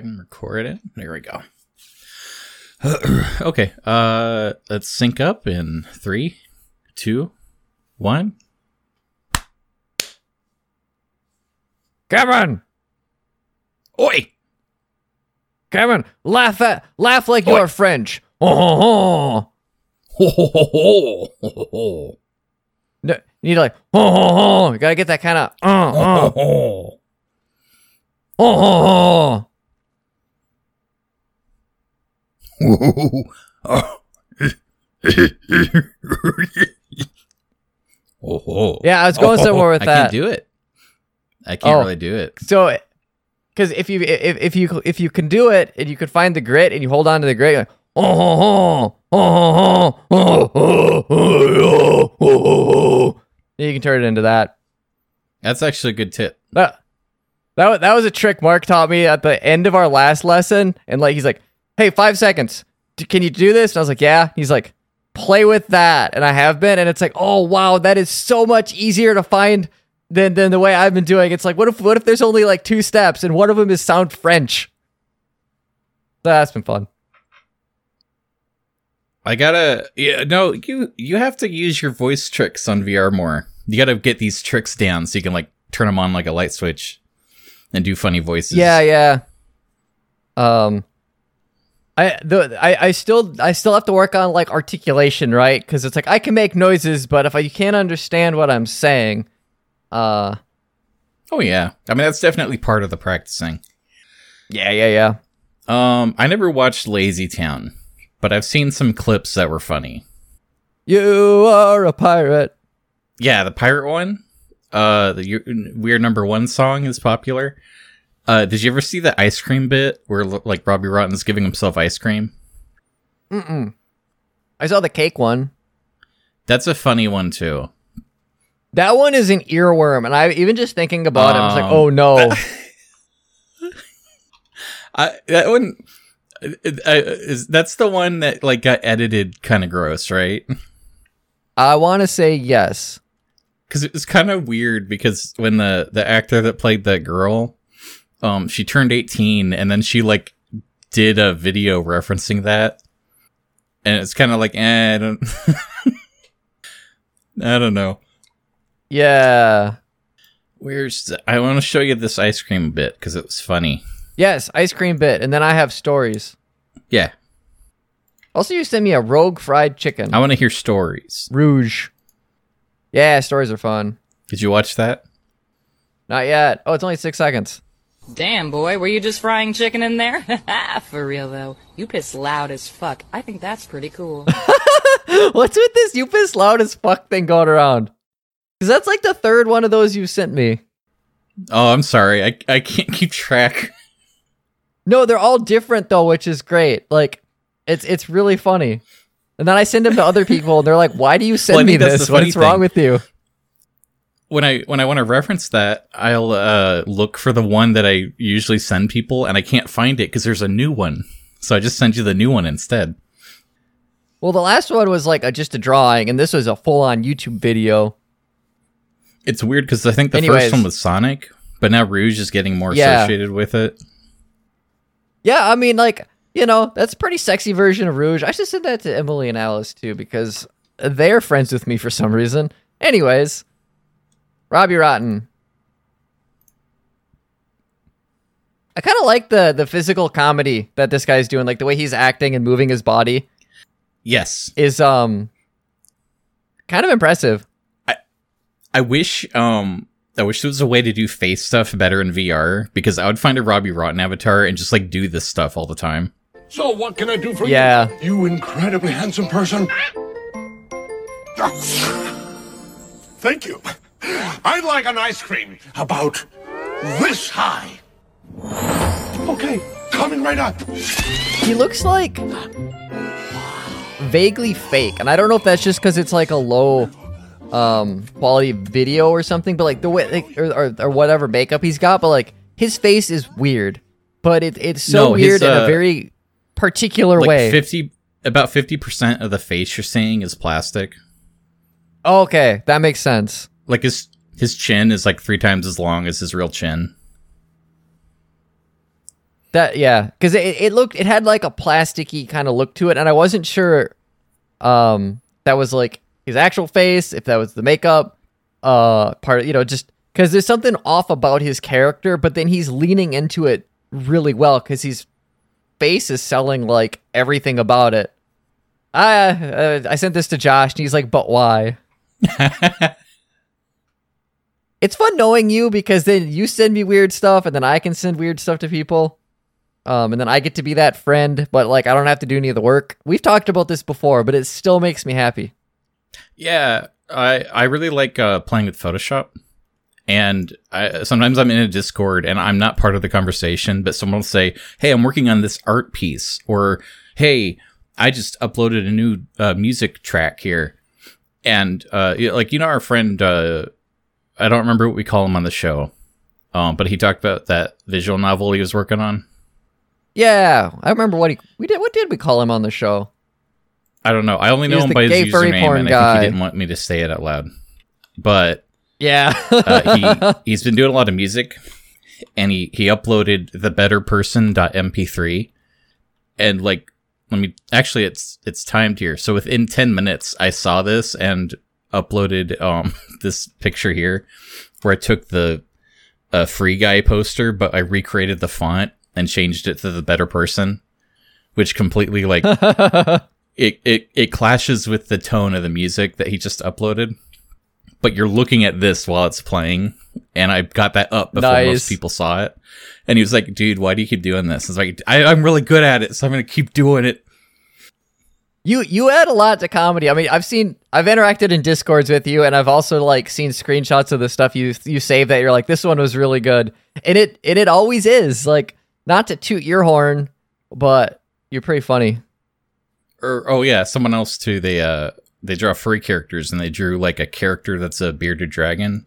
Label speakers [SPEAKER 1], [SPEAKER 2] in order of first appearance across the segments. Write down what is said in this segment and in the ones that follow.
[SPEAKER 1] I'm recording. There we go. okay, uh, let's sync up in three, two, one.
[SPEAKER 2] Cameron,
[SPEAKER 1] Oi!
[SPEAKER 2] Cameron, laugh at, laugh like you're French. Oh,
[SPEAKER 1] Ho, ho, ho, ho, ho, ho,
[SPEAKER 2] No, you need to like, oh, oh, oh. You gotta get that kind of, uh,
[SPEAKER 1] ho,
[SPEAKER 2] uh,
[SPEAKER 1] ho.
[SPEAKER 2] oh, oh, oh.
[SPEAKER 1] Oh.
[SPEAKER 2] Yeah, I was going oh, somewhere with
[SPEAKER 1] I
[SPEAKER 2] that.
[SPEAKER 1] I can't do it. I can't
[SPEAKER 2] oh.
[SPEAKER 1] really do it.
[SPEAKER 2] So, because if you if, if you if you can do it and you can find the grit and you hold on to the grit, like, oh oh oh, oh, oh, oh, oh, oh, oh, oh, you can turn it into that.
[SPEAKER 1] That's actually a good tip.
[SPEAKER 2] That, that that was a trick Mark taught me at the end of our last lesson, and like he's like, "Hey, five seconds, can you do this?" And I was like, "Yeah." He's like, "Play with that," and I have been, and it's like, "Oh wow, that is so much easier to find than than the way I've been doing." It's like, what if what if there's only like two steps, and one of them is sound French? That's been fun.
[SPEAKER 1] I gotta yeah no you you have to use your voice tricks on VR more. You gotta get these tricks down so you can like turn them on like a light switch and do funny voices.
[SPEAKER 2] Yeah, yeah. Um, I the I I still I still have to work on like articulation, right? Because it's like I can make noises, but if I, you can't understand what I'm saying, uh,
[SPEAKER 1] Oh yeah. I mean that's definitely part of the practicing.
[SPEAKER 2] yeah, yeah, yeah.
[SPEAKER 1] Um I never watched Lazy Town, but I've seen some clips that were funny.
[SPEAKER 2] You are a pirate.
[SPEAKER 1] Yeah, the pirate one. Uh the weird number 1 song is popular. Uh did you ever see the ice cream bit where like Robbie Rotten's giving himself ice cream?
[SPEAKER 2] Mm-mm. I saw the cake one.
[SPEAKER 1] That's a funny one too.
[SPEAKER 2] That one is an earworm, and I even just thinking about it, I was like,
[SPEAKER 1] Um,
[SPEAKER 2] oh no.
[SPEAKER 1] I that one uh, uh, is that's the one that like got edited kind of gross, right?
[SPEAKER 2] I want to say yes.
[SPEAKER 1] Because it was kind of weird because when the the actor that played that girl, um, she turned eighteen and then she like did a video referencing that, and it's kind of like eh, I don't, I don't know.
[SPEAKER 2] Yeah.
[SPEAKER 1] Where's the, I want to show you this ice cream bit because it was funny.
[SPEAKER 2] Yes, ice cream bit, and then I have stories.
[SPEAKER 1] Yeah,
[SPEAKER 2] Also, you sent me a rogue fried chicken.
[SPEAKER 1] I want to hear stories.
[SPEAKER 2] Rouge. Yeah, stories are fun.
[SPEAKER 1] Did you watch that?
[SPEAKER 2] Not yet. Oh, it's only six seconds.
[SPEAKER 3] Damn, boy, were you just frying chicken in there? For real, though. You piss loud as fuck. I think that's pretty cool.
[SPEAKER 2] What's with this you piss loud as fuck thing going around? Because that's like the third one of those you sent me.
[SPEAKER 1] Oh, I'm sorry. I I can't keep track.
[SPEAKER 2] No, they're all different though, which is great. Like, it's it's really funny. And then I send them to other people, and they're like, "Why do you send
[SPEAKER 1] Well,
[SPEAKER 2] me this?
[SPEAKER 1] the funny
[SPEAKER 2] What's wrong with you?"
[SPEAKER 1] When I when I want to reference that, I'll uh, look for the one that I usually send people, and I can't find it because there's a new one. So I just send you the new one instead.
[SPEAKER 2] Well, the last one was like a, just a drawing, and this was a full-on YouTube video.
[SPEAKER 1] It's weird because I think the
[SPEAKER 2] Anyways.
[SPEAKER 1] first one was Sonic, but now Rouge is getting more
[SPEAKER 2] Yeah.
[SPEAKER 1] associated with it.
[SPEAKER 2] Yeah, I mean, like, you know, that's a pretty sexy version of Rouge. I should send that to Emily and Alice too because they're friends with me for some reason. Anyways, Robbie Rotten. I kind of like the the physical comedy that this guy's doing, like the way he's acting and moving his body
[SPEAKER 1] Yes,
[SPEAKER 2] is um kind of impressive.
[SPEAKER 1] I I wish um I wish there was a way to do face stuff better in VR because I would find a Robbie Rotten avatar and just like do this stuff all the time.
[SPEAKER 4] So what can I do for
[SPEAKER 2] Yeah.
[SPEAKER 4] you? You incredibly handsome person. Thank you. I'd like an ice cream about this high. Okay, coming right up.
[SPEAKER 2] He looks like vaguely fake, and I don't know if that's just because it's like a low um quality video or something, but like the way like, or, or or whatever makeup he's got, but like his face is weird, but it it's so
[SPEAKER 1] No, his,
[SPEAKER 2] weird in a
[SPEAKER 1] uh,
[SPEAKER 2] very particular
[SPEAKER 1] Like
[SPEAKER 2] way.
[SPEAKER 1] fifty about fifty percent of the face you're seeing is plastic.
[SPEAKER 2] okay, that makes sense.
[SPEAKER 1] Like his his chin is like three times as long as his real chin.
[SPEAKER 2] That yeah, because it, it looked it had like a plasticky kind of look to it, and I wasn't sure um that was like his actual face, if that was the makeup, uh part you know, just because there's something off about his character, but then he's leaning into it really well because his face is selling like everything about it. I uh, I sent this to Josh, and he's like, "But why?" it's fun knowing you because then you send me weird stuff, and then I can send weird stuff to people. Um, and then I get to be that friend, but like I don't have to do any of the work. We've talked about this before, but it still makes me happy.
[SPEAKER 1] Yeah, I I really like uh, playing with Photoshop, and I, sometimes I'm in a Discord and I'm not part of the conversation, but someone will say, "Hey, I'm working on this art piece," or "Hey, I just uploaded a new uh, music track here," and uh, like you know our friend, uh, I don't remember what we call him on the show, um, but he talked about that visual novel he was working on.
[SPEAKER 2] Yeah, I remember what he we did. What did we call him on the show?
[SPEAKER 1] I don't know. I only
[SPEAKER 2] He
[SPEAKER 1] know him by his username, and I think he didn't want me to say it out loud. But
[SPEAKER 2] Yeah,
[SPEAKER 1] uh, he he's been doing a lot of music, and he he uploaded the betterperson.mp3, and like let me actually it's it's timed here. So within ten minutes, I saw this and uploaded um this picture here, where I took the uh, free guy poster, but I recreated the font and changed it to the better person, which completely like it, it it clashes with the tone of the music that he just uploaded. But you're looking at this while it's playing, and I got that up before
[SPEAKER 2] Nice.
[SPEAKER 1] most people saw it. And he was like, "Dude, why do you keep doing this?" I was like, I, "I'm really good at it, so I'm gonna keep doing it."
[SPEAKER 2] You you add a lot to comedy. I mean, I've seen I've interacted in discords with you, and I've also like seen screenshots of the stuff you you save that you're like, this one was really good, and it and it always is. Like, not to toot your horn, but you're pretty funny.
[SPEAKER 1] Or oh yeah, someone else too. They uh they draw free characters, and they drew like a character that's a bearded dragon.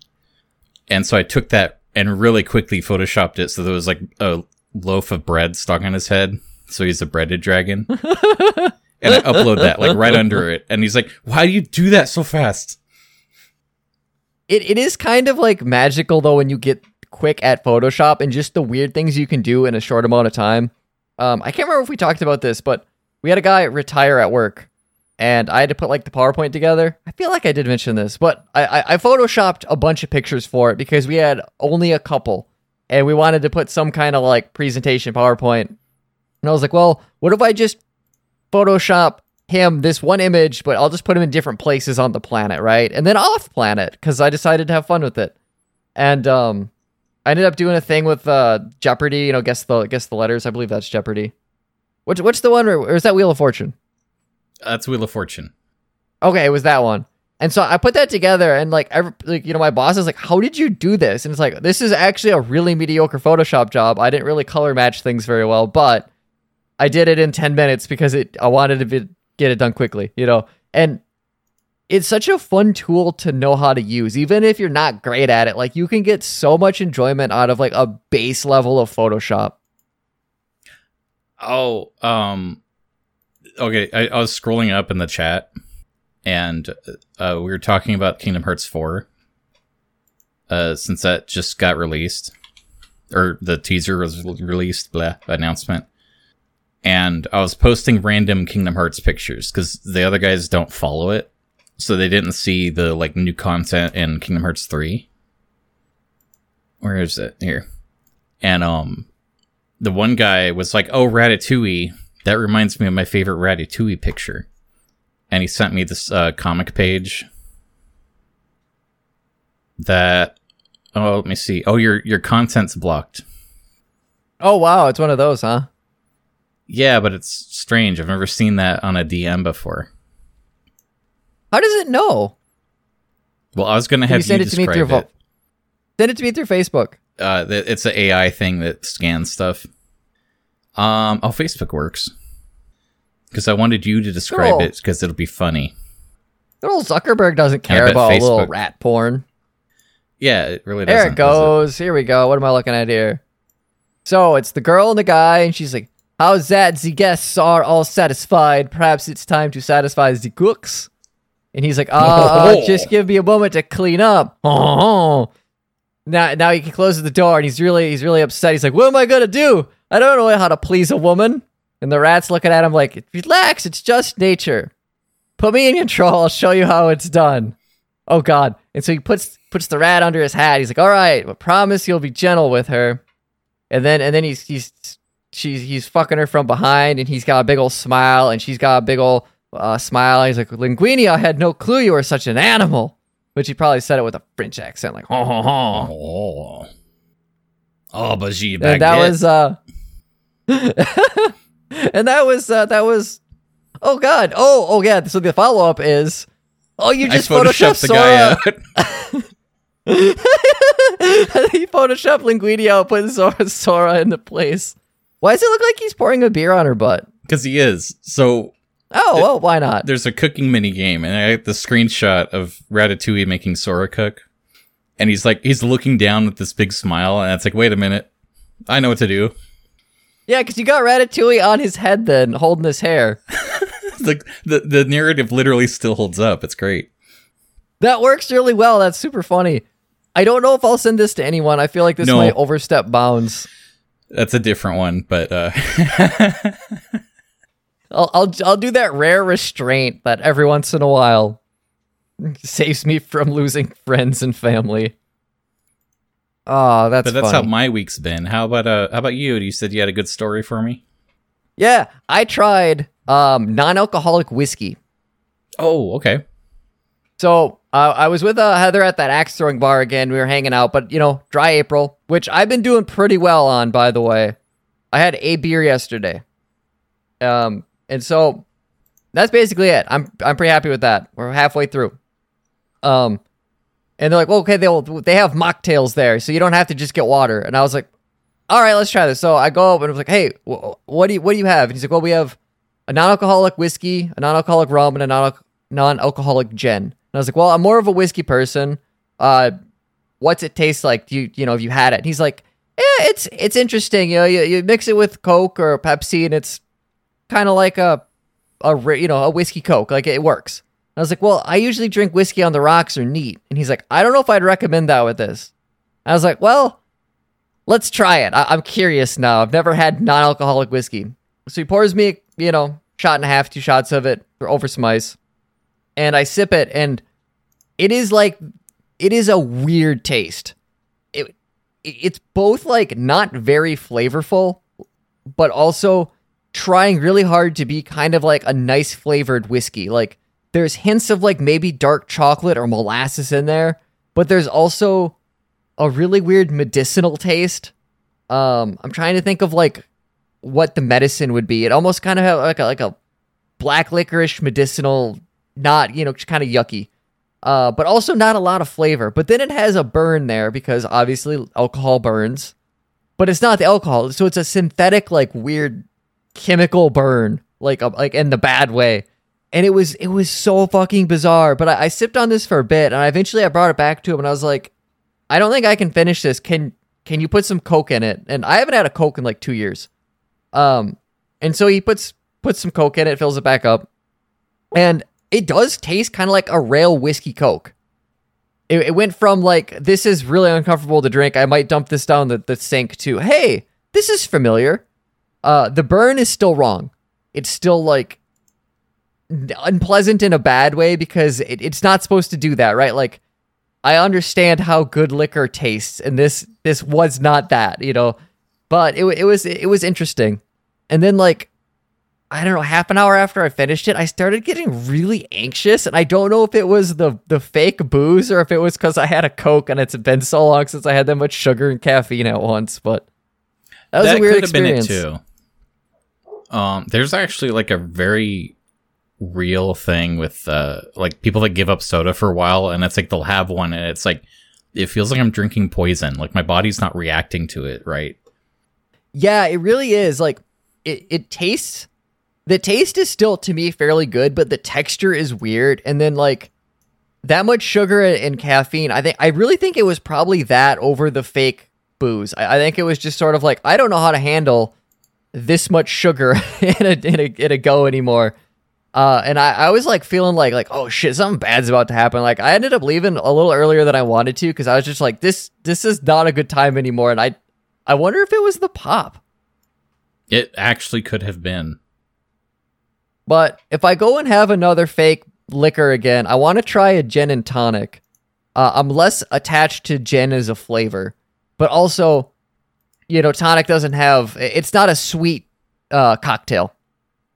[SPEAKER 1] And so I took that and really quickly photoshopped it so there was like a loaf of bread stuck on his head, so he's a breaded dragon. and I upload that like right under it, and he's like, "Why do you do that so fast?"
[SPEAKER 2] It it is kind of like magical though when you get quick at Photoshop and just the weird things you can do in a short amount of time. Um, I can't remember if we talked about this, but we had a guy retire at work, and I had to put like the PowerPoint together. I feel like I did mention this, but I, I, I photoshopped a bunch of pictures for it because we had only a couple, and we wanted to put some kind of like presentation PowerPoint. And I was like, well, what if I just Photoshop him this one image, but I'll just put him in different places on the planet, right? And then off planet because I decided to have fun with it. And um, I ended up doing a thing with uh, Jeopardy. You know, guess the guess the letters. I believe that's Jeopardy. Which what's the one? Or, is that Wheel of Fortune?
[SPEAKER 1] That's Wheel of Fortune.
[SPEAKER 2] Okay, it was that one. And so I put that together, and like, every, like you know, my boss is like, "How did you do this?" And it's like, this is actually a really mediocre Photoshop job. I didn't really color match things very well, but I did it in ten minutes because it. I wanted to be, get it done quickly, you know. And it's such a fun tool to know how to use, even if you're not great at it. Like you can get so much enjoyment out of like a base level of Photoshop.
[SPEAKER 1] Oh, um, okay. I, I was scrolling up in the chat, and uh, we were talking about Kingdom Hearts four. Uh, since that just got released, or the teaser was released, blah announcement, and I was posting random Kingdom Hearts pictures because the other guys don't follow it, so they didn't see the like new content in Kingdom Hearts three. Where is it here? And um, the one guy was like, "Oh, Ratatouille. That reminds me of my favorite Ratatouille picture." And he sent me this uh, comic page. That, oh, let me see. Oh, your your content's blocked.
[SPEAKER 2] Oh wow, it's one of those, huh?
[SPEAKER 1] Yeah, but it's strange. I've never seen that on a DM before.
[SPEAKER 2] How does it know?
[SPEAKER 1] Well, I was gonna have
[SPEAKER 2] you send
[SPEAKER 1] you
[SPEAKER 2] it to me
[SPEAKER 1] describe
[SPEAKER 2] through
[SPEAKER 1] it.
[SPEAKER 2] vo- Send it to me through Facebook.
[SPEAKER 1] uh, it's an AI thing that scans stuff. Um, oh, Facebook works because I wanted you to describe
[SPEAKER 2] Cool.
[SPEAKER 1] it because it'll be funny.
[SPEAKER 2] Old Zuckerberg doesn't care about a little rat porn.
[SPEAKER 1] Yeah, it really doesn't.
[SPEAKER 2] There it goes. Here we go. What am I looking at here? So it's the girl and the guy, and she's like, How's that? The guests are all satisfied. Perhaps it's time to satisfy the cooks. And he's like, uh, uh, just give me a moment to clean up. Oh. now now he closes the door and he's really he's really upset. He's like, "What am I gonna do? I don't know how to please a woman." And the rat's looking at him like, "Relax, it's just nature. Put me in control. I'll show you how it's done." Oh God! And so he puts puts the rat under his hat. He's like, "All right, but promise you'll be gentle with her." And then and then he's he's she's he's fucking her from behind, and he's got a big old smile, and she's got a big old uh, smile. He's like, "Linguini, I had no clue you were such an animal." But he probably said it with a French accent, like, "Ha ha ha."
[SPEAKER 1] Oh. Oh, but she
[SPEAKER 2] and that was uh and that was uh that was oh god oh oh yeah so the follow-up is oh you
[SPEAKER 1] I
[SPEAKER 2] just
[SPEAKER 1] photoshopped
[SPEAKER 2] photoshopped
[SPEAKER 1] the guy
[SPEAKER 2] Sora
[SPEAKER 1] out.
[SPEAKER 2] he photoshopped Linguini out putting Sora, Sora into place why does it look like he's pouring a beer on her butt
[SPEAKER 1] Because he is. So
[SPEAKER 2] oh well why not
[SPEAKER 1] there's a cooking mini game, and I got the screenshot of Ratatouille making Sora cook, and he's like he's looking down with this big smile, and it's like, wait a minute, I know what to do.
[SPEAKER 2] yeah because you got Ratatouille on his head then holding his hair
[SPEAKER 1] like the the narrative literally still holds up. It's great.
[SPEAKER 2] that works really well that's super funny I don't know if I'll send this to anyone I feel like this
[SPEAKER 1] No.
[SPEAKER 2] might overstep bounds
[SPEAKER 1] That's a different one, but uh,
[SPEAKER 2] I'll, I'll I'll do that rare restraint that every once in a while saves me from losing friends and family. Oh, that's
[SPEAKER 1] but that's
[SPEAKER 2] funny.
[SPEAKER 1] how my week's been. How about uh, how about you? You said you had a good story for me.
[SPEAKER 2] yeah, I tried um non-alcoholic whiskey.
[SPEAKER 1] Oh, okay.
[SPEAKER 2] So uh, I was with uh, Heather at that axe throwing bar again. We were hanging out, but you know, dry April, which I've been doing pretty well on, by the way. I had a beer yesterday, um, and so that's basically it. I'm I'm pretty happy with that. We're halfway through. Um, and they're like, well, okay, they'll they have mocktails there, so you don't have to just get water. And I was like, all right, let's try this. So I go up and I was like, hey, wh- what do you what do you have? And he's like, well, we have a non-alcoholic whiskey, a non-alcoholic rum, and a non non-alcoholic gin. And I was like, well, I'm more of a whiskey person. Uh, what's it taste like? Do you you know have you had it? And he's like, yeah, it's it's interesting. You know, you, you mix it with Coke or Pepsi, and it's kind of like a a you know a whiskey Coke. Like it works. And I was like, well, I usually drink whiskey on the rocks or neat. And he's like, I don't know if I'd recommend that with this. I was like, well, let's try it. I- I'm curious now. I've never had non-alcoholic whiskey. So he pours me, you know, shot and a half, two shots of it over some ice, and I sip it, and it is like, it is a weird taste. It, it's both like not very flavorful, but also trying really hard to be kind of like a nice flavored whiskey. Like there's hints of like maybe dark chocolate or molasses in there, but there's also a really weird medicinal taste. Um, I'm trying to think of like what the medicine would be. It almost kind of have like a, like a black licorice medicinal, not you know kind of yucky, uh, but also not a lot of flavor. But then it has a burn there because obviously alcohol burns, but it's not the alcohol, so it's a synthetic like weird chemical burn, like a, like in the bad way. And it was it was so fucking bizarre. But I, I sipped on this for a bit, and I eventually I brought it back to him, and I was like, I don't think I can finish this. Can can you put some coke in it? And I haven't had a coke in like two years. Um, and so he puts puts some coke in it, fills it back up, and it does taste kind of like a rail whiskey coke. It, it went from like this is really uncomfortable to drink. I might dump this down the, the sink to hey, this is familiar. Uh, the burn is still wrong. It's still like unpleasant in a bad way because it, it's not supposed to do that, right? Like I understand how good liquor tastes, and this this was not that, you know. But it it was it was interesting, and then like I don't know, half an hour after I finished it, I started getting really anxious, and I don't know if it was the the fake booze or if it was because I had a coke and it's been so long since I had that much sugar and caffeine at once. But that was a weird
[SPEAKER 1] could have been
[SPEAKER 2] experience.
[SPEAKER 1] it too. Um, there's actually like a very real thing with uh like people that give up soda for a while and it's like they'll have one and it's like it feels like I'm drinking poison. Like my body's not reacting to it, right?
[SPEAKER 2] Yeah, it really is. Like it, it tastes the taste is still to me fairly good, but the texture is weird. And then like that much sugar and caffeine, I think I really think it was probably that over the fake booze. I, I think it was just sort of like I don't know how to handle this much sugar in a in a, in a go anymore. Uh, and I, I was like feeling like like oh shit something bad's about to happen. Like I ended up leaving a little earlier than I wanted to because I was just like this this is not a good time anymore. And I I wonder if it was the pop.
[SPEAKER 1] It actually could have been.
[SPEAKER 2] But if I go and have another fake liquor again, I want to try a gin and tonic. Uh, I'm less attached to gin as a flavor, but also, you know, tonic doesn't have. It's not a sweet uh, cocktail.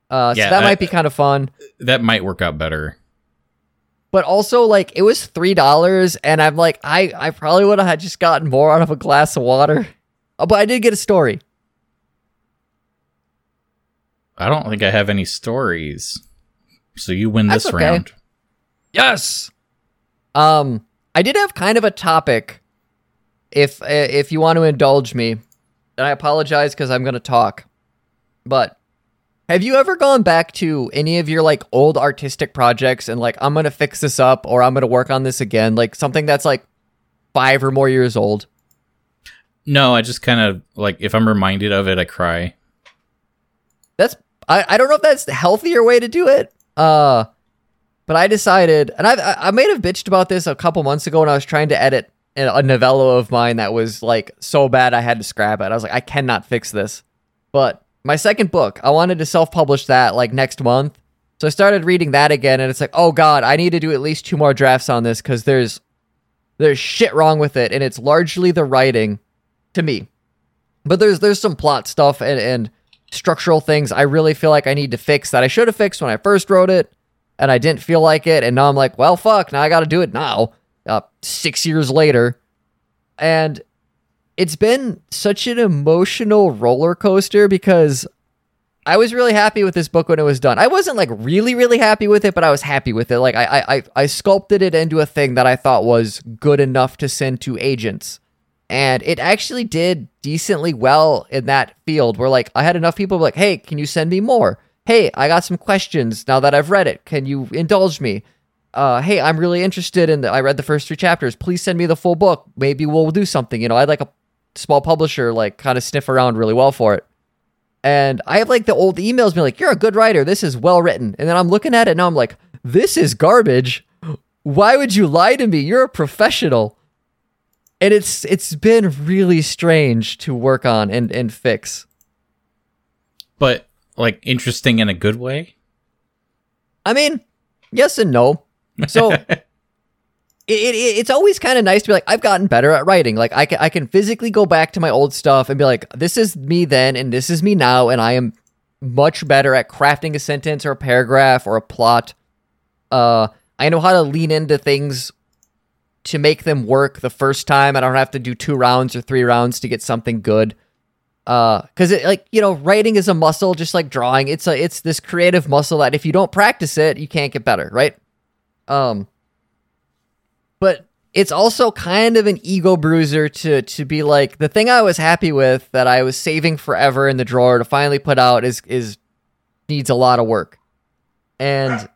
[SPEAKER 2] Uh,
[SPEAKER 1] Yeah,
[SPEAKER 2] so that
[SPEAKER 1] I-
[SPEAKER 2] might be kind of fun.
[SPEAKER 1] That might work out better.
[SPEAKER 2] But also, like, it was three dollars, and I'm like, I I probably would have just gotten more out of a glass of water. Uh, but I did get a story.
[SPEAKER 1] I don't think I have any stories. So you win this
[SPEAKER 2] okay.
[SPEAKER 1] round.
[SPEAKER 2] Yes. Um, I did have kind of a topic. If uh, if you want to indulge me, and I apologize because I'm going to talk, but have you ever gone back to any of your like old artistic projects and like I'm going to fix this up or I'm going to work on this again, like something that's like five or more years old?
[SPEAKER 1] No, I just kind of like if I'm reminded of it, I cry.
[SPEAKER 2] That's I, I don't know if that's the healthier way to do it. Uh but I decided and I I may have bitched about this a couple months ago when I was trying to edit a novella of mine that was like so bad I had to scrap it. I was like, I cannot fix this. But my second book, I wanted to self-publish that like next month. So I started reading that again and it's like, oh god, I need to do at least two more drafts on this because there's there's shit wrong with it, and it's largely the writing to me. But there's there's some plot stuff and, and structural things I really feel like I need to fix that I should have fixed when I first wrote it, and I didn't feel like it, and now I'm like, well, fuck, now I got to do it now, uh, six years later, and it's been such an emotional roller coaster because I was really happy with this book when it was done. I wasn't like really, really happy with it, but I was happy with it. Like I, I, I- I sculpted it into a thing that I thought was good enough to send to agents, and it actually did decently well in that field. Where like I had enough people like, "Hey, can you send me more? Hey, I got some questions now that I've read it. Can you indulge me?" Uh, hey, I'm really interested in the. I read the first three chapters. Please send me the full book. Maybe we'll do something. You know, I'd like a small publisher like kind of sniff around really well for it. And I have like the old emails being like, "You're a good writer. This is well written." And then I'm looking at it and I'm like, "This is garbage. Why would you lie to me? You're a professional." And it's it's been really strange to work on and and fix.
[SPEAKER 1] But like interesting in a good way.
[SPEAKER 2] I mean, yes and no. So it, it, it's always kind of nice to be like, I've gotten better at writing. Like I can, I can physically go back to my old stuff and be like, this is me then and this is me now, and I am much better at crafting a sentence or a paragraph or a plot. Uh, I know how to lean into things to make them work the first time. I don't have to do two rounds or three rounds to get something good. Uh, cause it like, you know, writing is a muscle, just like drawing. It's a, it's this creative muscle that if you don't practice it, you can't get better. Right. Um, but it's also kind of an ego bruiser to, to be like, the thing I was happy with that I was saving forever in the drawer to finally put out is, is needs a lot of work and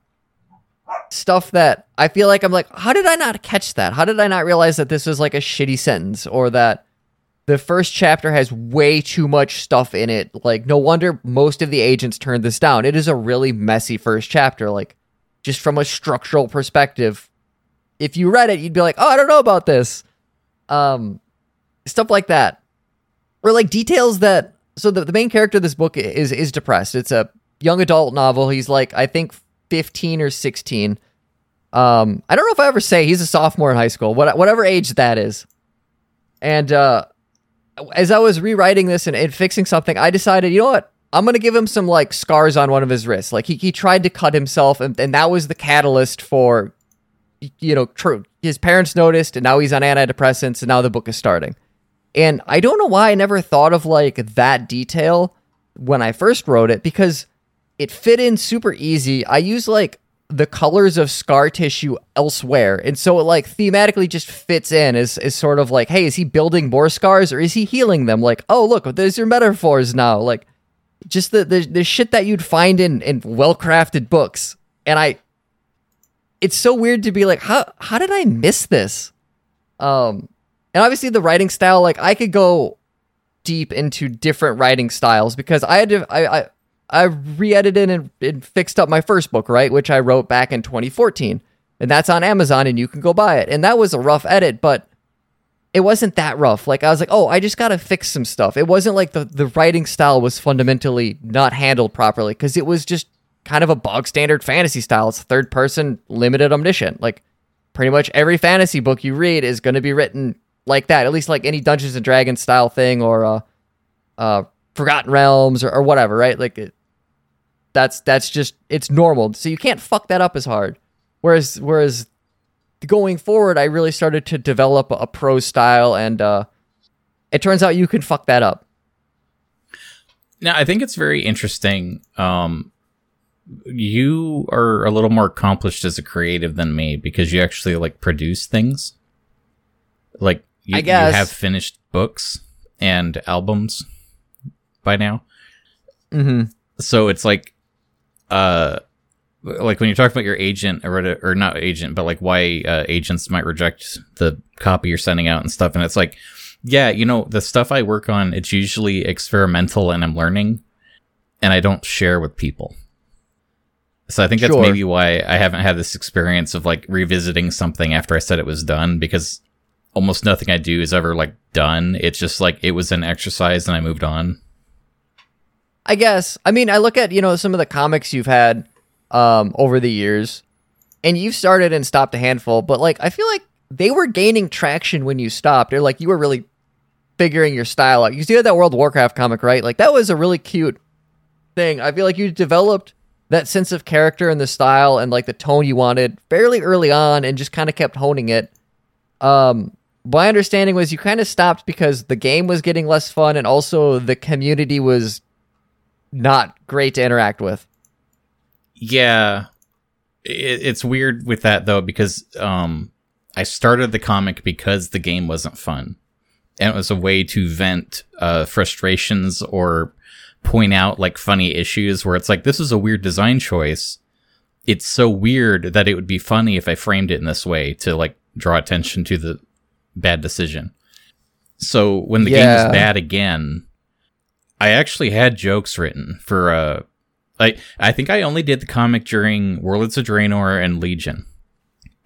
[SPEAKER 2] stuff that I feel like I'm like, how did I not catch that? How did I not realize that this was like a shitty sentence or that the first chapter has way too much stuff in it? Like, no wonder most of the agents turned this down. It is a really messy first chapter. Like, just from a structural perspective, if you read it, you'd be like, oh, I don't know about this. Um, stuff like that. Or like details that. So the, the main character of this book is is depressed. It's a young adult novel. He's like, I think 15 or 16. Um, I don't know if I ever say he's a sophomore in high school, what, whatever age that is. And uh, as I was rewriting this and, and fixing something, I decided, you know what? I'm gonna give him some like scars on one of his wrists. Like he, he tried to cut himself, and, and that was the catalyst for, you know, true. His parents noticed, and now he's on antidepressants, and now the book is starting. And I don't know why I never thought of like that detail when I first wrote it because it fit in super easy. I use like the colors of scar tissue elsewhere. And so it like thematically just fits in as, as sort of like, hey, is he building more scars or is he healing them? Like, oh, look, there's your metaphors now. Like, just the, the, the shit that you'd find in, in well crafted books. And I, it's so weird to be like, how, how did I miss this? Um, and obviously the writing style, like I could go deep into different writing styles because I had to, I, I, I re-edited and, and fixed up my first book, right, which I wrote back in 2014, and that's on Amazon, and you can go buy it. And that was a rough edit, but it wasn't that rough. Like I was like, oh, I just gotta fix some stuff. It wasn't like the the writing style was fundamentally not handled properly because it was just kind of a bog standard fantasy style. It's third person, limited omniscient. Like pretty much every fantasy book you read is going to be written like that. At least like any Dungeons and Dragons style thing or uh, uh, Forgotten Realms or, or whatever, right? Like it, that's that's just it's normal. So you can't fuck that up as hard. Whereas whereas going forward, I really started to develop a, pro style, and uh, it turns out you can fuck that up.
[SPEAKER 1] Now, I think it's very interesting. Um, you are a little more accomplished as a creative than me because you actually like produce things. Like you,
[SPEAKER 2] I guess.
[SPEAKER 1] you have finished books and albums by now.
[SPEAKER 2] Mm-hmm.
[SPEAKER 1] So it's like, uh, like when you talk about your agent or or not agent, but like why uh, agents might reject the copy you're sending out and stuff. And it's like, yeah, you know, the stuff I work on, it's usually experimental and I'm learning, and I don't share with people. So I think that's
[SPEAKER 2] Sure.
[SPEAKER 1] maybe why I haven't had this experience of like revisiting something after I said it was done because almost nothing I do is ever like done. It's just like it was an exercise and I moved on.
[SPEAKER 2] I guess. I mean, I look at you know some of the comics you've had um, over the years, and you've started and stopped a handful, but like I feel like they were gaining traction when you stopped, or like you were really figuring your style out. You see that World of Warcraft comic, right? Like that was a really cute thing. I feel like you developed that sense of character and the style and like the tone you wanted fairly early on, and just kind of kept honing it. Um, my understanding was you kind of stopped because the game was getting less fun, and also the community was not great to interact with.
[SPEAKER 1] Yeah, it, it's weird with that though because um, I started the comic because the game wasn't fun, and it was a way to vent uh, frustrations or point out like funny issues where it's like this is a weird design choice. It's so weird that it would be funny if I framed it in this way to like draw attention to the bad decision. So when the game is bad again, I actually had jokes written for uh like I think I only did the comic during Warlords of Draenor and Legion.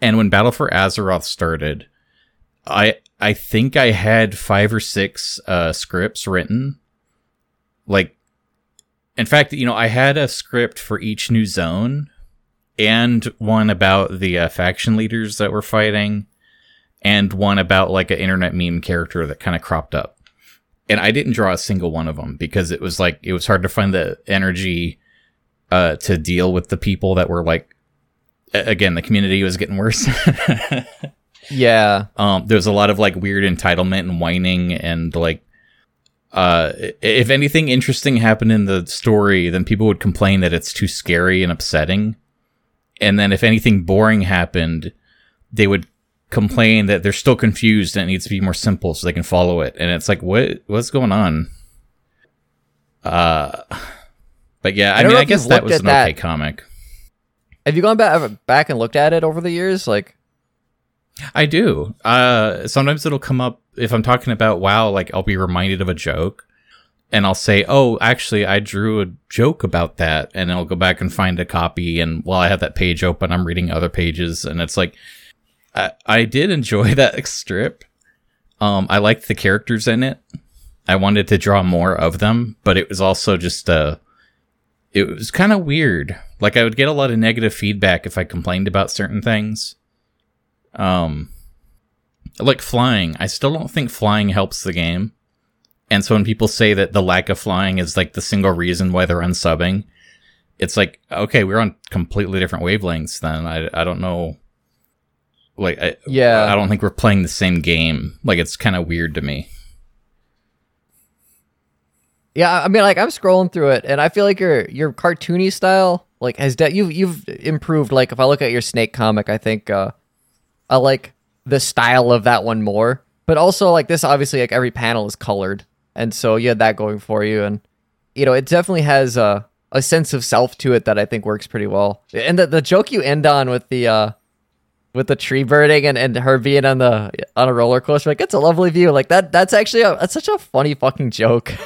[SPEAKER 1] And when Battle for Azeroth started, I I think I had five or six uh scripts written. Like in fact, you know, I had a script for each new zone and one about the uh, faction leaders that were fighting and one about like an internet meme character that kind of cropped up. And I didn't draw a single one of them because it was like it was hard to find the energy uh to deal with the people that were like again the community was getting worse.
[SPEAKER 2] Yeah.
[SPEAKER 1] um there was a lot of like weird entitlement and whining and like uh if anything interesting happened in the story then people would complain that it's too scary and upsetting and then if anything boring happened they would complain that they're still confused and it needs to be more simple so they can follow it and it's like what what's going on uh but yeah i,
[SPEAKER 2] I
[SPEAKER 1] mean i guess that was an
[SPEAKER 2] that.
[SPEAKER 1] okay comic
[SPEAKER 2] Have you gone back back and looked at it over the years? Like,
[SPEAKER 1] I do. Uh, sometimes it'll come up if I'm talking about WoW. Like I'll be reminded of a joke, and I'll say, "Oh, actually, I drew a joke about that," and I'll go back and find a copy. And while I have that page open, I'm reading other pages, and it's like, I, I did enjoy that strip. Um, I liked the characters in it. I wanted to draw more of them, but it was also just uh it was kind of weird. Like I would get a lot of negative feedback if I complained about certain things. Um like flying, I still don't think flying helps the game. And so when people say that the lack of flying is like the single reason why they're unsubbing, it's like okay, we're on completely different wavelengths then. I I don't know like I,
[SPEAKER 2] Yeah.
[SPEAKER 1] I don't think we're playing the same game. Like it's kind of weird to me.
[SPEAKER 2] yeah, I mean, like I'm scrolling through it, and I feel like your your cartoony style, like, has de- you've you've improved. Like, if I look at your Snake comic, I think uh, I like the style of that one more. But also, like this, obviously, like every panel is colored, and so you had that going for you, and you know, it definitely has a a sense of self to it that I think works pretty well. And the the joke you end on with the uh with the tree burning and, and her being on the on a roller coaster, like it's a lovely view. Like that that's actually a, that's such a funny fucking joke.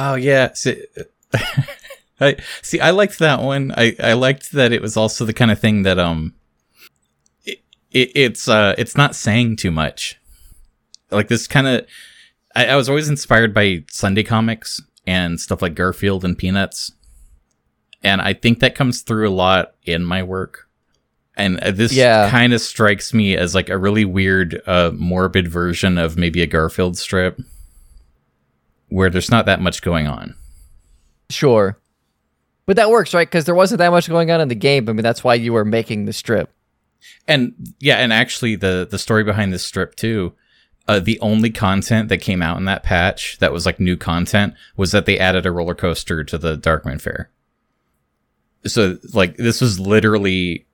[SPEAKER 1] Oh yeah, See, I see. I liked that one. I I liked that it was also the kind of thing that um, it, it it's uh it's not saying too much. Like this kind of, I, I was always inspired by Sunday comics and stuff like Garfield and Peanuts, and I think that comes through a lot in my work. And this
[SPEAKER 2] Yeah.
[SPEAKER 1] kind of strikes me as like a really weird, uh, morbid version of maybe a Garfield strip, where there's not that much going on.
[SPEAKER 2] Sure. But that works, right? Because there wasn't that much going on in the game. I mean, that's why you were making the strip.
[SPEAKER 1] And yeah, and actually the the story behind this strip too, uh, the only content that came out in that patch that was like new content was that they added a roller coaster to the Darkmoon Faire. So like this was literally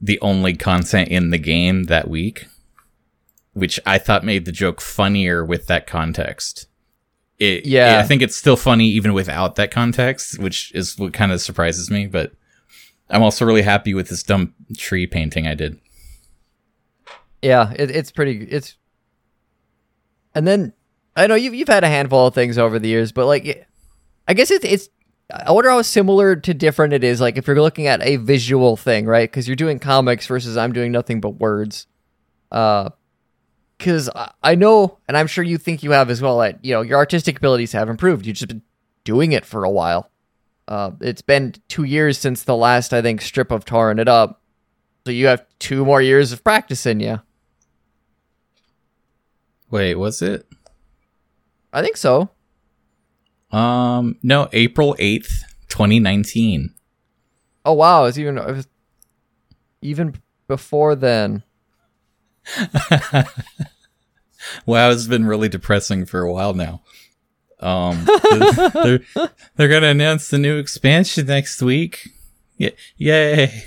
[SPEAKER 1] the only content in the game that week, which I thought made the joke funnier with that context. It,
[SPEAKER 2] Yeah.
[SPEAKER 1] I think it's still funny even without that context, which is what kind of surprises me. But I'm also really happy with this dumb tree painting I did.
[SPEAKER 2] Yeah, it, it's pretty. It's. And then I know you've you've had a handful of things over the years, but like, I guess it's it's. I wonder how similar to different it is. Like if you're looking at a visual thing, right? Because you're doing comics versus I'm doing nothing but words. Uh, because I, know, and I'm sure you think you have as well. That you know your artistic abilities have improved. You've just been doing it for a while. Uh, it's been two years since the last, I think, strip of Torn It Up. So you have two more years of practice in you.
[SPEAKER 1] Wait, was it?
[SPEAKER 2] I think so.
[SPEAKER 1] Um, no, April 8th, 2019.
[SPEAKER 2] Oh wow, it's even it was even before then.
[SPEAKER 1] Wow, it's been really depressing for a while now. Um, they're, they're gonna announce the new expansion next week. Yeah, yay!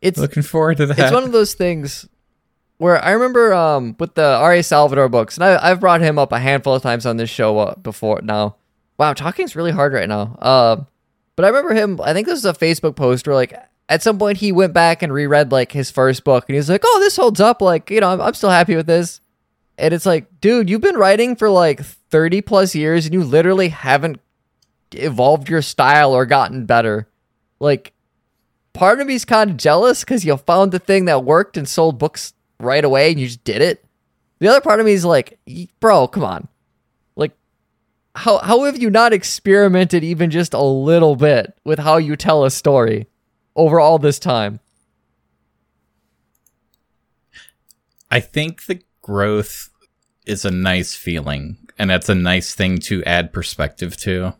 [SPEAKER 2] It's
[SPEAKER 1] Looking forward to that.
[SPEAKER 2] it's one of those things where I remember um with the R.A. Salvatore books, and I, I've brought him up a handful of times on this show uh, before now. Wow, talking's really hard right now. Um, but I remember him. I think this was a Facebook post where like at some point he went back and reread like his first book, and he's like, "Oh, this holds up. Like you know, I'm, I'm still happy with this." And it's like, dude, you've been writing for like 30 plus years, and you literally haven't evolved your style or gotten better. Like, part of me's kind of jealous because you found the thing that worked and sold books right away and you just did it. The other part of me is like, bro, come on. Like, how, how have you not experimented even just a little bit with how you tell a story over all this time?
[SPEAKER 1] I think the growth is a nice feeling, and that's a nice thing to add perspective to.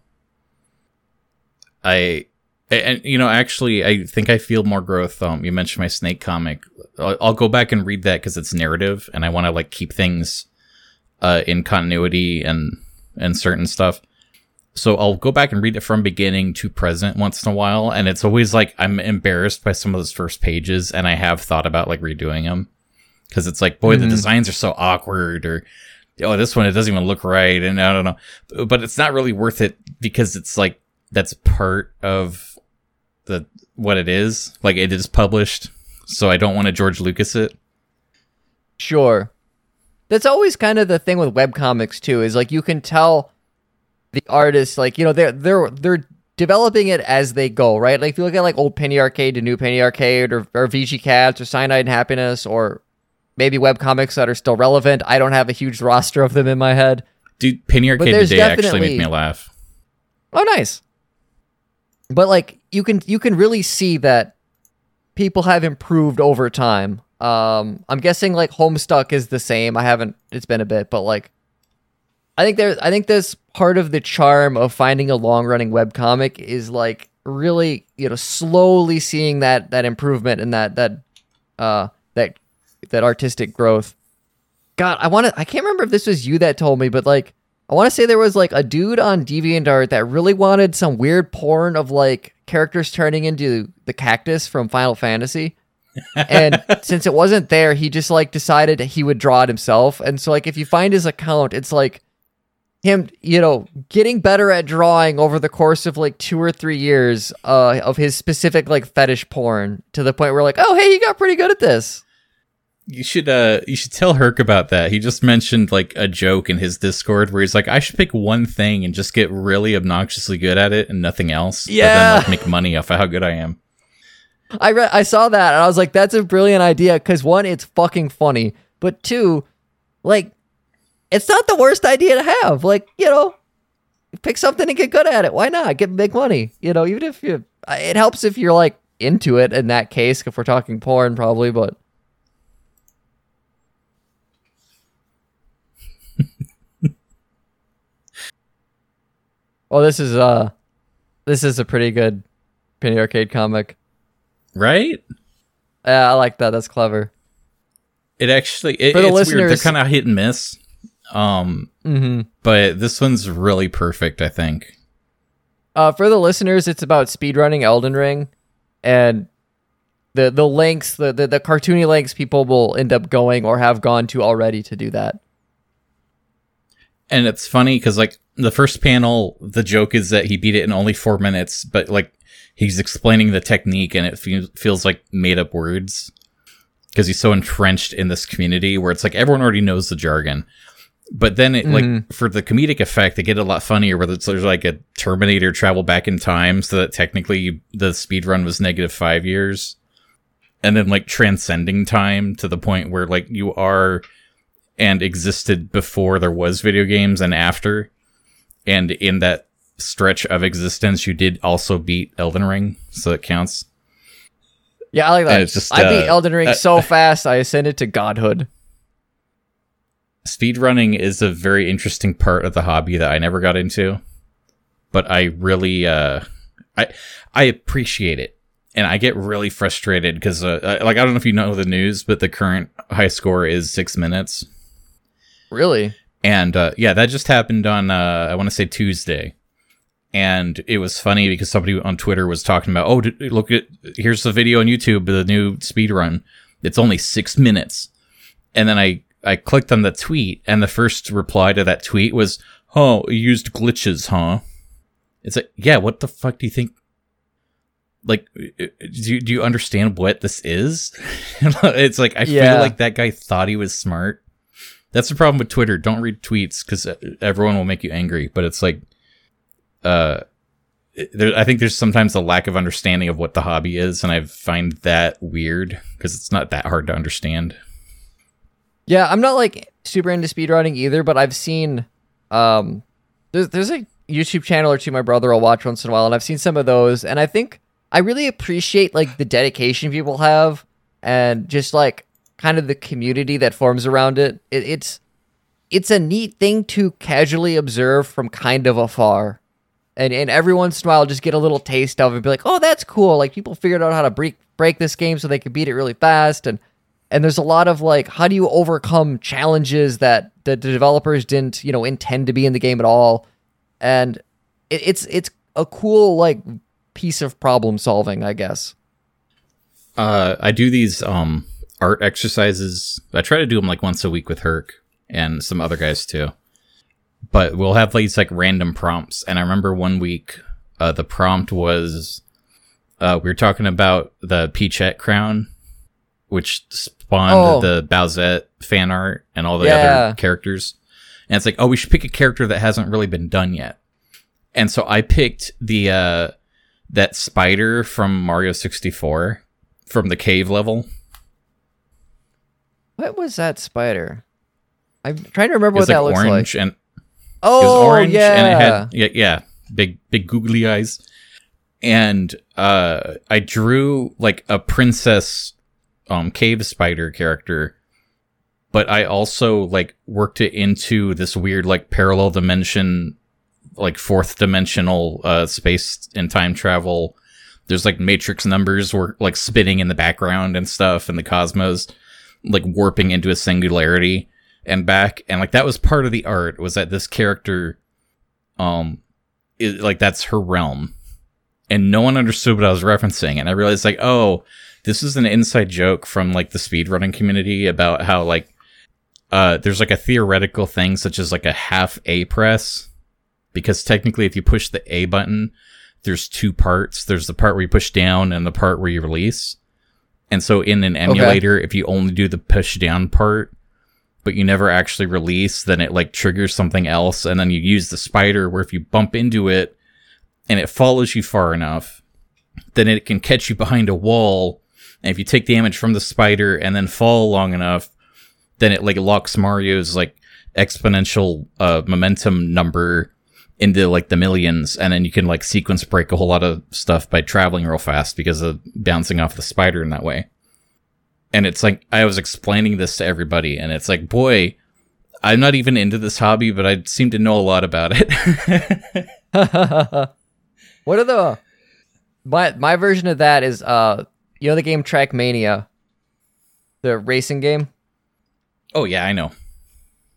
[SPEAKER 1] I and you know actually I think I feel more growth. Um, you mentioned my snake comic. I'll, I'll go back and read that because it's narrative, and I want to like keep things uh, in continuity and and certain stuff. So I'll go back and read it from beginning to present once in a while, and it's always like I'm embarrassed by some of those first pages, and I have thought about like redoing them because it's like, boy, the designs are so awkward, or oh, this one it doesn't even look right, and I don't know, but it's not really worth it because it's like that's part of the what it is. Like it is published, so I don't want to George Lucas it.
[SPEAKER 2] Sure. That's always kind of the thing with webcomics too, is like you can tell the artists like, you know, they're they're they're developing it as they go, right? Like if you look at like old Penny Arcade to new Penny Arcade or, or VG Cats or Cyanide and Happiness or maybe webcomics that are still relevant. I don't have a huge roster of them in my head.
[SPEAKER 1] Dude, Penny Arcade today actually made me laugh.
[SPEAKER 2] Oh, nice. But like you can you can really see that people have improved over time. Um, I'm guessing like Homestuck is the same. I haven't. It's been a bit, but like, I think there's. I think there's part of the charm of finding a long running web comic is like really you know slowly seeing that that improvement and that that uh that that artistic growth. God, I want to. I can't remember if this was you that told me, but like, I want to say there was like a dude on DeviantArt that really wanted some weird porn of like characters turning into the cactus from Final Fantasy. and since it wasn't there, he just like decided he would draw it himself. And so like if you find his account, it's like him, you know, getting better at drawing over the course of like two or three years uh, of his specific like fetish porn to the point where like, oh hey, you got pretty good at this.
[SPEAKER 1] You should uh you should tell Herc about that. He just mentioned like a joke in his Discord where he's like, I should pick one thing and just get really obnoxiously good at it and nothing else. But
[SPEAKER 2] Yeah.
[SPEAKER 1] then like make money off of how good I am.
[SPEAKER 2] I read, I saw that, and I was like, "That's a brilliant idea." Because one, it's fucking funny, but two, like, it's not the worst idea to have. Like, you know, pick something and get good at it. Why not? Get big money. You know, even if you, it helps if you're like into it. In that case, if we're talking porn, probably, but. Well, this is uh, this is a pretty good penny arcade comic.
[SPEAKER 1] Right?
[SPEAKER 2] Yeah, I like that. That's clever.
[SPEAKER 1] It actually it,
[SPEAKER 2] For the
[SPEAKER 1] it's weird. They're kind of hit and miss. Um
[SPEAKER 2] Mm-hmm.
[SPEAKER 1] but this one's really perfect, I think.
[SPEAKER 2] Uh, for the listeners, it's about speedrunning Elden Ring, and the the links, the, the the cartoony links, people will end up going or have gone to already to do that.
[SPEAKER 1] And it's funny because like the first panel, the joke is that he beat it in only four minutes, but like he's explaining the technique and it fe- feels like made up words because he's so entrenched in this community where it's like everyone already knows the jargon. But then it like mm-hmm. for the comedic effect, they get a lot funnier where it's, there's like a Terminator travel back in time so that technically you, the speed run was negative five years. And then like transcending time to the point where like you are and existed before there was video games and after. And in that stretch of existence, you did also beat Elden Ring, so it counts.
[SPEAKER 2] Yeah, I like that.
[SPEAKER 1] It's just,
[SPEAKER 2] I beat
[SPEAKER 1] uh,
[SPEAKER 2] Elden Ring
[SPEAKER 1] uh,
[SPEAKER 2] so fast, I ascended to godhood.
[SPEAKER 1] Speedrunning is a very interesting part of the hobby that I never got into, but I really, uh, I, I appreciate it. And I get really frustrated because, uh, like, I don't know if you know the news, but the current high score is six minutes.
[SPEAKER 2] Really?
[SPEAKER 1] And uh, yeah, that just happened on uh, I want to say Tuesday, and it was funny because somebody on Twitter was talking about, oh, d- look at here's the video on YouTube of the new speed run. It's only six minutes, and then I I clicked on the tweet, and the first reply to that tweet was, oh, you used glitches, huh? It's like, yeah, what the fuck do you think? Like, do you, do you understand what this is? it's like I
[SPEAKER 2] Yeah.
[SPEAKER 1] feel like that guy thought he was smart. That's the problem with Twitter. Don't read tweets because everyone will make you angry. But it's like, uh, there, I think there's sometimes a lack of understanding of what the hobby is, and I find that weird because it's not that hard to understand.
[SPEAKER 2] Yeah, I'm not like super into speedrunning either, but I've seen um there's there's a YouTube channel or two my brother will watch once in a while, and I've seen some of those, and I think I really appreciate like the dedication people have and just like kind of the community that forms around it. it it's it's a neat thing to casually observe from kind of afar. And and every once in a while just get a little taste of it and be like, oh that's cool. Like people figured out how to break break this game so they could beat it really fast and and there's a lot of like how do you overcome challenges that the developers didn't you know intend to be in the game at all and it, it's it's a cool like piece of problem solving i guess
[SPEAKER 1] Uh, I do these um art exercises. I try to do them like once a week with Herc and some other guys too. But we'll have these like random prompts. And I remember one week, uh, the prompt was, uh, we were talking about the Peachette crown, which spawned
[SPEAKER 2] Oh.
[SPEAKER 1] the Bowsette fan art and all the
[SPEAKER 2] Yeah.
[SPEAKER 1] other characters. And it's like, oh, we should pick a character that hasn't really been done yet. And so I picked the, uh, that spider from Mario 64 from the cave level.
[SPEAKER 2] What was that spider i'm trying to remember what that
[SPEAKER 1] like
[SPEAKER 2] looks
[SPEAKER 1] orange
[SPEAKER 2] like
[SPEAKER 1] and
[SPEAKER 2] oh
[SPEAKER 1] it was orange
[SPEAKER 2] yeah
[SPEAKER 1] and it had yeah, yeah, big big googly eyes. And uh I drew like a princess um cave spider character, but I also like worked it into this weird like parallel dimension like fourth dimensional uh space and time travel. There's like matrix numbers were like spinning in the background and stuff and the cosmos like warping into a singularity and back and like that was part of the art was that this character um is, like that's her realm. And no one understood what i was referencing and i realized like oh this is an inside joke from like the speedrunning community about how like uh there's like a theoretical thing such as like a half a press because technically if you push the a button there's two parts. There's the part where you push down and the part where you release And so in an emulator, if you only do the push down part, but you never actually release, then it like triggers something else. And then you use the spider where if you bump into it and it follows you far enough, then it can catch you behind a wall. And if you take damage from the spider and then fall long enough, then it like locks Mario's like exponential uh, momentum number into like the millions, and then you can like sequence break a whole lot of stuff by traveling real fast because of bouncing off the spider in that way. And it's like I was explaining this to everybody, and it's like, boy, I'm not even into this hobby, but I seem to know a lot about it.
[SPEAKER 2] what are the my my version of that is uh you know the game Trackmania, the racing game.
[SPEAKER 1] oh yeah, I know.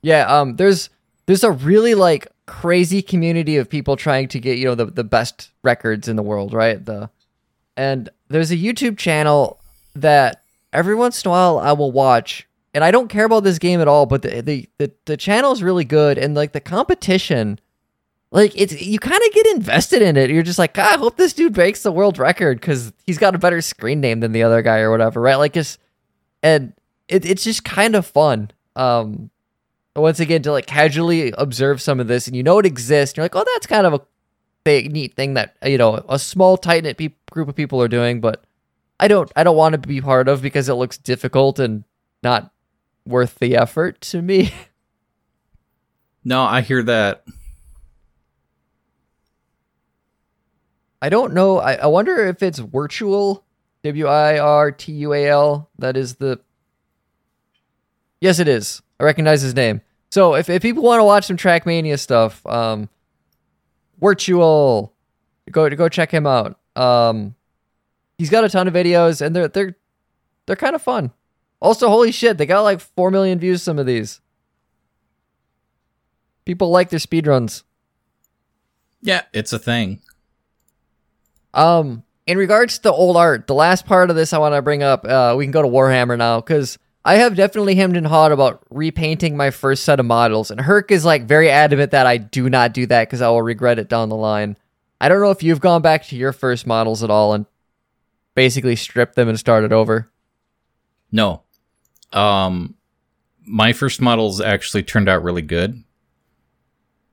[SPEAKER 2] Yeah, um, there's there's a really like crazy community of people trying to get you know the the best records in the world, right? The and there's a YouTube channel that every once in a while I will watch, and I don't care about this game at all, but the the the, the channel is really good, and like the competition. Like it's you kind of get invested in it. You're just like, I hope this dude breaks the world record because he's got a better screen name than the other guy or whatever, right? Like just and it, it's just kind of fun. Um, once again to like casually observe some of this and you know it exists you're like oh that's kind of a big neat thing that you know a small tight knit pe- group of people are doing but i don't i don't want to be part of because it looks difficult and not worth the effort to me.
[SPEAKER 1] No, I hear that.
[SPEAKER 2] i don't know I, I wonder if it's Wirtual w-i-r-t-u-a-l that is the yes it is. I recognize his name so if, if people want to watch some trackmania stuff um Wirtual go go check him out. Um he's got a ton of videos and they're they're they're kind of fun. Also holy shit they got like 4 million views some of these. People like their speedruns.
[SPEAKER 1] Yeah, it's a thing.
[SPEAKER 2] Um, in regards to old art, the last part of this I want to bring up, uh, we can go to Warhammer now because I have definitely hemmed and hawed about repainting my first set of models, and Herc is like very adamant that I do not do that because I will regret it down the line. I don't know if you've gone back to your first models at all and basically stripped them and started over.
[SPEAKER 1] No. Um my first models actually turned out really good.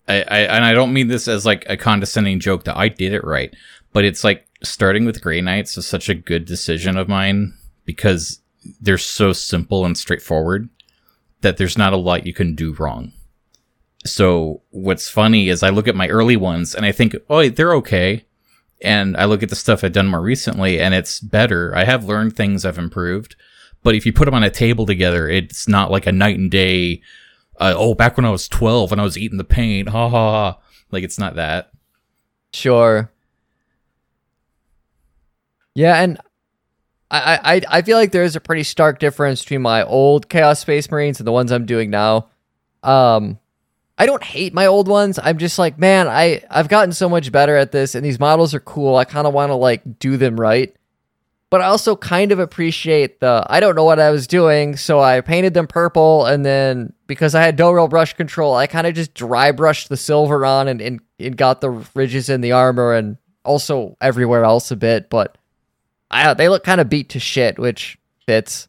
[SPEAKER 1] I, I and I don't mean this as like a condescending joke that I did it right, but it's like starting with Grey Knights is such a good decision of mine because they're so simple and straightforward that there's not a lot you can do wrong. So what's funny is I look at my early ones and I think, oh, they're okay. And I look at the stuff I've done more recently and it's better. I have learned things I've improved. But if you put them on a table together, it's not like a night and day. Uh, oh, back when I was 12 and I was eating the paint. Ha ha ha. Like it's not that.
[SPEAKER 2] Sure. Yeah, and I, I I feel like there is a pretty stark difference between my old Chaos Space Marines and the ones I'm doing now. Um, I don't hate my old ones. I'm just like, man, I I've gotten so much better at this, and these models are cool. I kind of want to like do them right, but I also kind of appreciate the I don't know what I was doing, so I painted them purple, and then because I had no real brush control, I kind of just dry brushed the silver on and, and and got the ridges in the armor and also everywhere else a bit, but I, they look kind of beat to shit, which fits.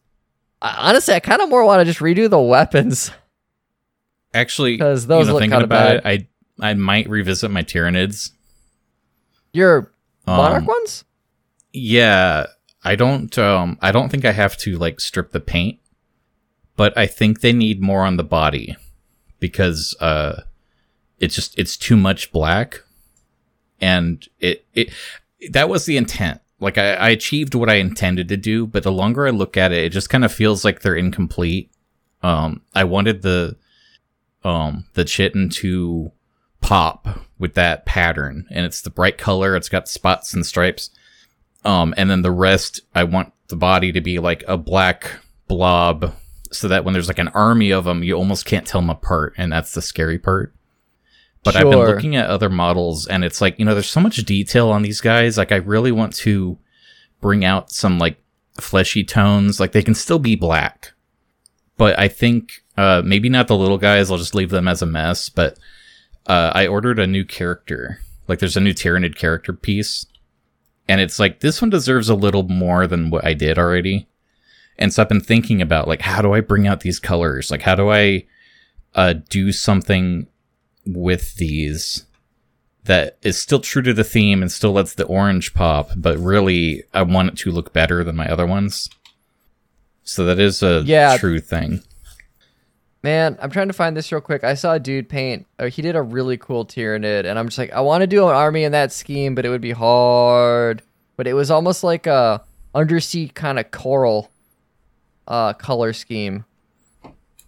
[SPEAKER 2] I, honestly, I kind of more want to just redo the weapons.
[SPEAKER 1] Actually,
[SPEAKER 2] because those
[SPEAKER 1] you know,
[SPEAKER 2] look kinda bad.
[SPEAKER 1] it, I I might revisit my Tyranids.
[SPEAKER 2] Your monarch
[SPEAKER 1] Um,
[SPEAKER 2] ones?
[SPEAKER 1] Yeah, I don't um I don't think I have to like strip the paint, but I think they need more on the body because uh it's just it's too much black and it it that was the intent. Like I, I achieved what I intended to do, but the longer I look at it, it just kind of feels like they're incomplete. Um I wanted the um the chitin to pop with that pattern and it's the bright color, it's got spots and stripes. Um, and then the rest, I want the body to be like a black blob so that when there's like an army of them, you almost can't tell them apart. And that's the scary part. But I've been looking at other models and it's like, you know, there's so much detail on these guys. Like, I really want to bring out some like fleshy tones. Like, they can still be black. But I think, uh, maybe not the little guys. I'll just leave them as a mess. But, uh, I ordered a new character. Like, there's a new Tyranid character piece and it's like this one deserves a little more than what I did already. And so I've been thinking about like how do I bring out these colors? Like how do I uh, do something with these that is still true to the theme and still lets the orange pop, but really I want it to look better than my other ones. So that is a
[SPEAKER 2] Yeah.
[SPEAKER 1] true thing.
[SPEAKER 2] Man, I'm trying to find this real quick. I saw a dude paint. Uh, he did a really cool Tyranid, and I'm just like, I want to do an army in that scheme, but it would be hard. But it was almost like a undersea kind of coral uh, color scheme.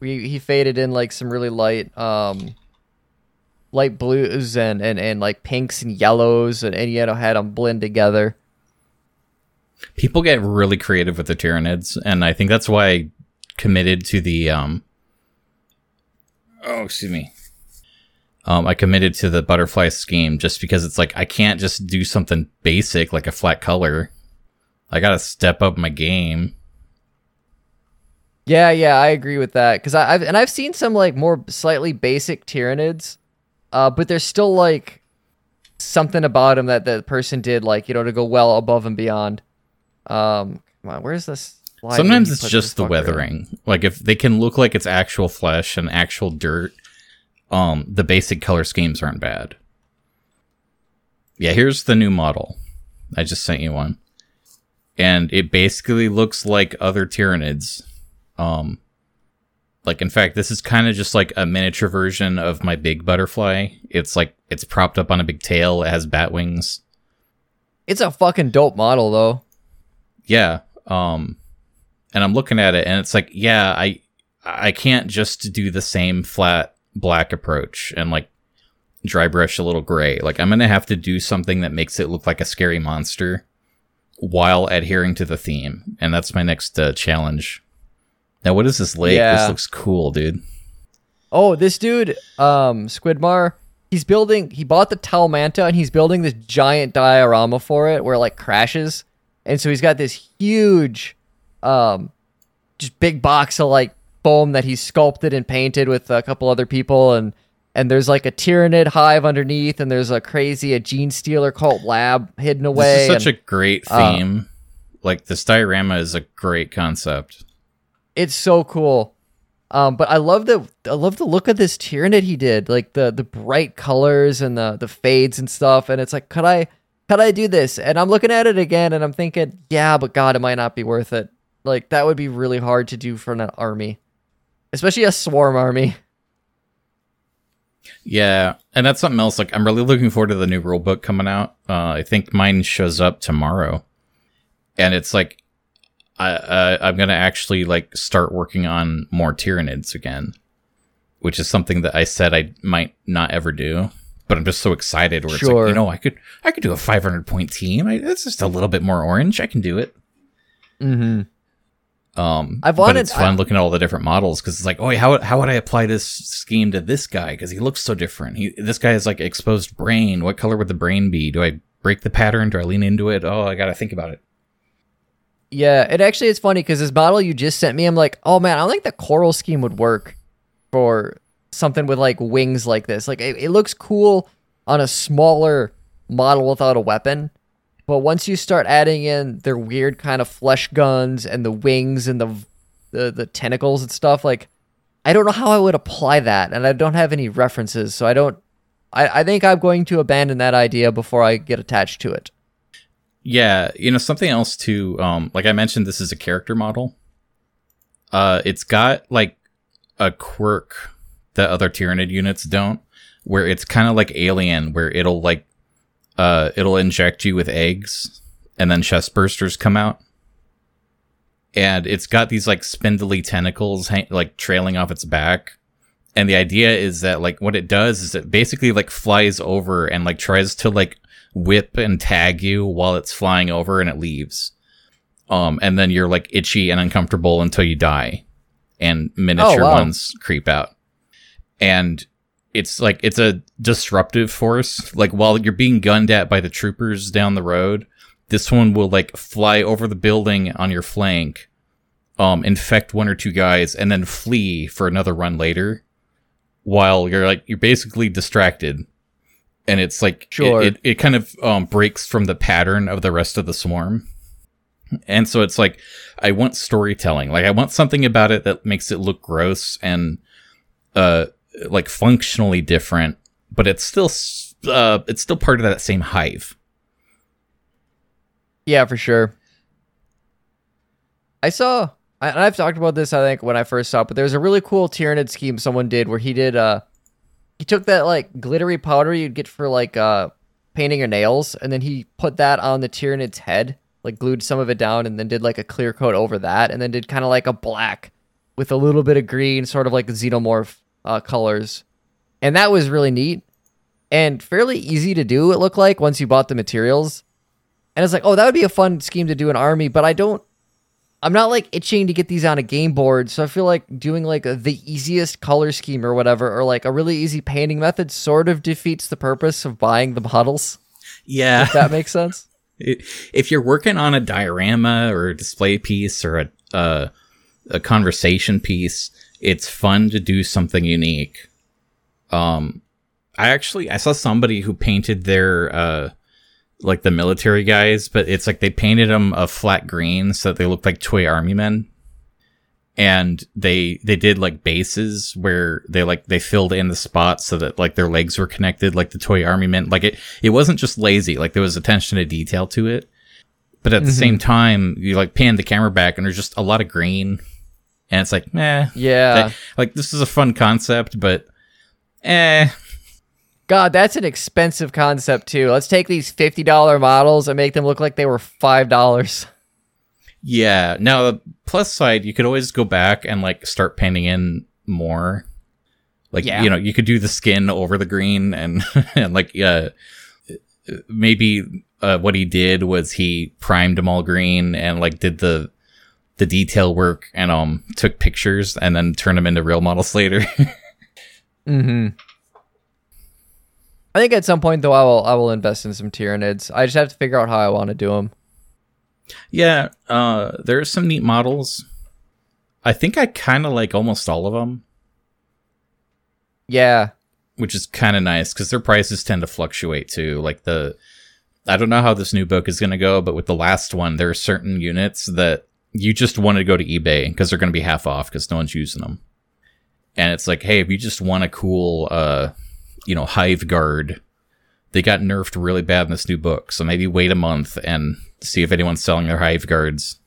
[SPEAKER 2] We he faded in like some really light um light blues and and and like pinks and yellows, and, and you know had them blend together.
[SPEAKER 1] People get really creative with the Tyranids, and I think that's why I committed to the um Oh, excuse me. Um, I committed to the butterfly scheme just because it's like I can't just do something basic like a flat color. I gotta step up my game.
[SPEAKER 2] Yeah, yeah, I agree with that because I've and I've seen some like more slightly basic Tyranids, uh, but there's still like something about him that the person did like you know to go well above and beyond. Um, come on, where's this?
[SPEAKER 1] Sometimes it's just the
[SPEAKER 2] fucker in?
[SPEAKER 1] weathering. Like if they can look like it's actual flesh and actual dirt, um, the basic color schemes aren't bad. Yeah, here's the new model. I just sent you one. And it basically looks like other Tyranids. Um like in fact, this is kind of just like a miniature version of my big butterfly. It's like it's propped up on a big tail, it has bat wings.
[SPEAKER 2] It's a fucking dope model though.
[SPEAKER 1] yeah um and i'm looking at it and it's like yeah i i can't just do the same flat black approach and like dry brush a little gray like i'm gonna have to do something that makes it look like a scary monster while adhering to the theme and that's my next uh, challenge now what is this lake
[SPEAKER 2] Yeah.
[SPEAKER 1] this looks cool dude
[SPEAKER 2] Oh, this dude, um, Squidmar, he's building. He bought the Tau Manta and he's building this giant diorama for it where it like crashes, and so he's got this huge, um, just big box of like foam that he's sculpted and painted with a couple other people, and and there's like a Tyranid hive underneath, and there's a crazy a Genestealer cult lab hidden away.
[SPEAKER 1] this is such
[SPEAKER 2] and
[SPEAKER 1] a great
[SPEAKER 2] uh,
[SPEAKER 1] theme like this diorama is a great concept
[SPEAKER 2] it's so cool. Um, but I love the I love the look of this Tyranid he did, like the the bright colors and the the fades and stuff. And it's like, could I could I do this? And I'm looking at it again, and I'm thinking, yeah, but God, it might not be worth it. Like that would be really hard to do for an army, especially a swarm army.
[SPEAKER 1] Yeah, and that's something else. Like, I'm really looking forward to the new rule book coming out. Uh, I think mine shows up tomorrow, and it's like, I uh, I'm gonna actually like start working on more Tyranids again, which is something that I said I might not ever do. But I'm just so excited. Where it's like, you know, I could I could do a 500 point team. I, it's just a little bit more orange. I can do it.
[SPEAKER 2] Mm-hmm.
[SPEAKER 1] Um,
[SPEAKER 2] I've wanted.
[SPEAKER 1] but it's fun
[SPEAKER 2] I-
[SPEAKER 1] looking at all the different models because it's like, oh, how how would I apply this scheme to this guy? Because he looks so different. He this guy has like exposed brain. What color would the brain be? Do I break the pattern? Do I lean into it? Oh, I gotta think about it.
[SPEAKER 2] Yeah, it actually is funny because this model you just sent me, I'm like, oh man, I don't think the coral scheme would work for something with like wings like this. Like it, it looks cool on a smaller model without a weapon, but once you start adding in their weird kind of flesh guns and the wings and the the, the tentacles and stuff, like I don't know how I would apply that, and I don't have any references, so I don't. I, I think I'm going to abandon that idea before I get attached to it.
[SPEAKER 1] Yeah, you know something else too. Um, like I mentioned, this is a character model. Uh, it's got like a quirk that other Tyranid units don't, where it's kind of like Alien, where it'll like, uh, it'll inject you with eggs, and then chest bursters come out. And it's got these like spindly tentacles, hang- like trailing off its back. And the idea is that like what it does is it basically like flies over and like tries to like whip and tag you while it's flying over and it leaves. Um, and then you're like itchy and uncomfortable until you die, and miniature
[SPEAKER 2] wow.
[SPEAKER 1] ones creep out. And it's like it's a disruptive force. Like while you're being gunned at by the troopers down the road, this one will like fly over the building on your flank, um, infect one or two guys, and then flee for another run later. While you're like you're basically distracted, and it's like
[SPEAKER 2] Sure.
[SPEAKER 1] it, it, it kind of um, breaks from the pattern of the rest of the swarm. And so it's like I want storytelling. Like I want something about it that makes it look gross and uh like functionally different, but it's still uh it's still part of that same hive.
[SPEAKER 2] Yeah, for sure. I saw, I- and I've talked about this. I think when I first saw it, but there's a really cool Tyranid scheme someone did where he did. uh He took that like glittery powder you'd get for like uh painting your nails, and then he put that on the Tyranid's head, like glued some of it down, and then did like a clear coat over that, and then did kind of like a black with a little bit of green, sort of like xenomorph uh, colors, and that was really neat and fairly easy to do. It looked like once you bought the materials. And it's like, oh, that would be a fun scheme to do an army, but I don't. I'm not like itching to get these on a game board, so I feel like doing like the easiest color scheme or whatever, or like a really easy painting method, sort of defeats the purpose of buying the models.
[SPEAKER 1] Yeah.
[SPEAKER 2] If that makes sense.
[SPEAKER 1] If you're working on a diorama or a display piece or a uh, a conversation piece, it's fun to do something unique. Um, I actually I saw somebody who painted their uh like the military guys, but it's like they painted them a flat green so that they looked like toy army men. And they they did like bases where they like they filled in the spots so that like their legs were connected like the toy army men. Like it it wasn't just lazy, like there was attention to detail to it. But at the same time, you like pan the camera back and there's just a lot of green. And it's like, meh.
[SPEAKER 2] Yeah.
[SPEAKER 1] That- like this is a fun concept, but eh.
[SPEAKER 2] God, that's an expensive concept too. Let's take these fifty dollar models and make them look like they were five dollars.
[SPEAKER 1] Yeah. Now the plus side, you could always go back and like start painting in more. Like
[SPEAKER 2] Yeah.
[SPEAKER 1] you know, you could do the skin over the green and and like uh maybe uh, what he did was he primed them all green and like did the the detail work and um took pictures and then turned them into real models later.
[SPEAKER 2] Mm-hmm. I think at some point though, I will I will invest in some Tyranids. I just have to figure out how I want to do them.
[SPEAKER 1] yeah, uh there's some neat models. I think I kind of like almost all of them.
[SPEAKER 2] Yeah,
[SPEAKER 1] which is kind of nice because their prices tend to fluctuate too. Like the, I don't know how this new book is going to go, but with the last one, there are certain units that you just want to go to eBay because they're going to be half off because no one's using them. And it's like, hey, if you just want a cool, uh, you know, Hive Guard, they got nerfed really bad in this new book. So maybe wait a month and see if anyone's selling their Hive Guards.